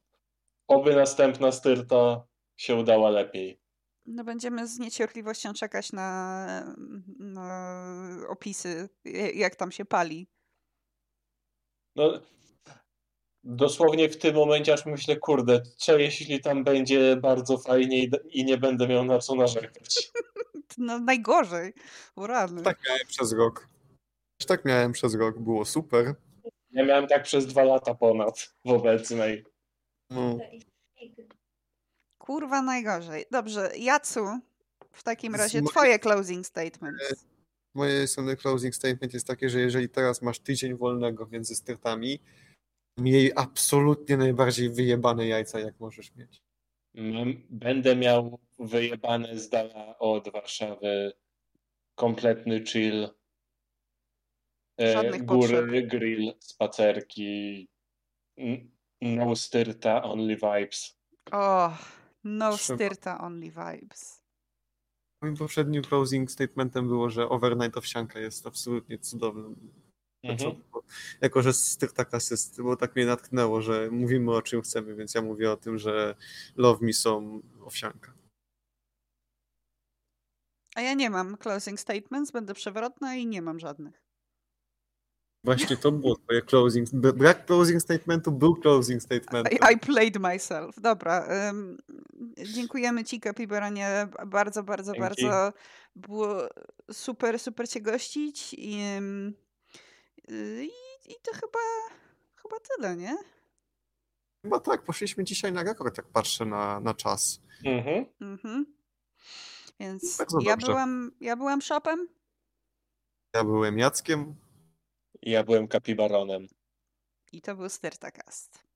Oby następna styrta się udała lepiej.
No będziemy z niecierpliwością czekać na, na opisy, jak tam się pali.
No, dosłownie w tym momencie aż myślę, kurde, co jeśli tam będzie bardzo fajnie i, i nie będę miał na co narzekać.
No najgorzej. O rany.
Tak miałem przez rok. Tak miałem przez rok. Było super.
Ja miałem tak przez dwa lata ponad w obecnej.
No.
Kurwa najgorzej. Dobrze, Jacu, w takim razie twoje closing statements.
mojej strony closing statement jest takie, że jeżeli teraz masz tydzień wolnego między styrtami, miej absolutnie najbardziej wyjebane jajca, jak możesz mieć.
Mam, będę miał wyjebane z dala od Warszawy kompletny chill. E,
Żadnych
góry,
potrzeb.
grill, spacerki, no styrta, only vibes.
O, no
Trzeba.
styrta, only vibes.
Moim poprzednim closing statementem było, że overnight owsianka jest absolutnie cudownym
Mhm.
Jako, że styrta kasy, bo tak mnie natknęło, że mówimy o czym chcemy, więc ja mówię o tym, że love me są owsianka.
A ja nie mam closing statements, będę przewrotna i nie mam żadnych.
Właśnie to było twoje closing. Brak closing statementu był closing statementem.
I, I played myself. Dobra. ym, dziękujemy Ci, Kapibaronie, bardzo, bardzo,
Dzięki.
bardzo. Było super, super Cię gościć. I, y, i, i to chyba, chyba tyle, nie?
Chyba tak, poszliśmy dzisiaj na rekord, jak patrzę na, na czas.
Mhm.
Mhm. Więc ja byłam, ja byłam shopem.
Ja byłem Jackiem.
Ja byłem kapibaronem.
I to był Styrtakast.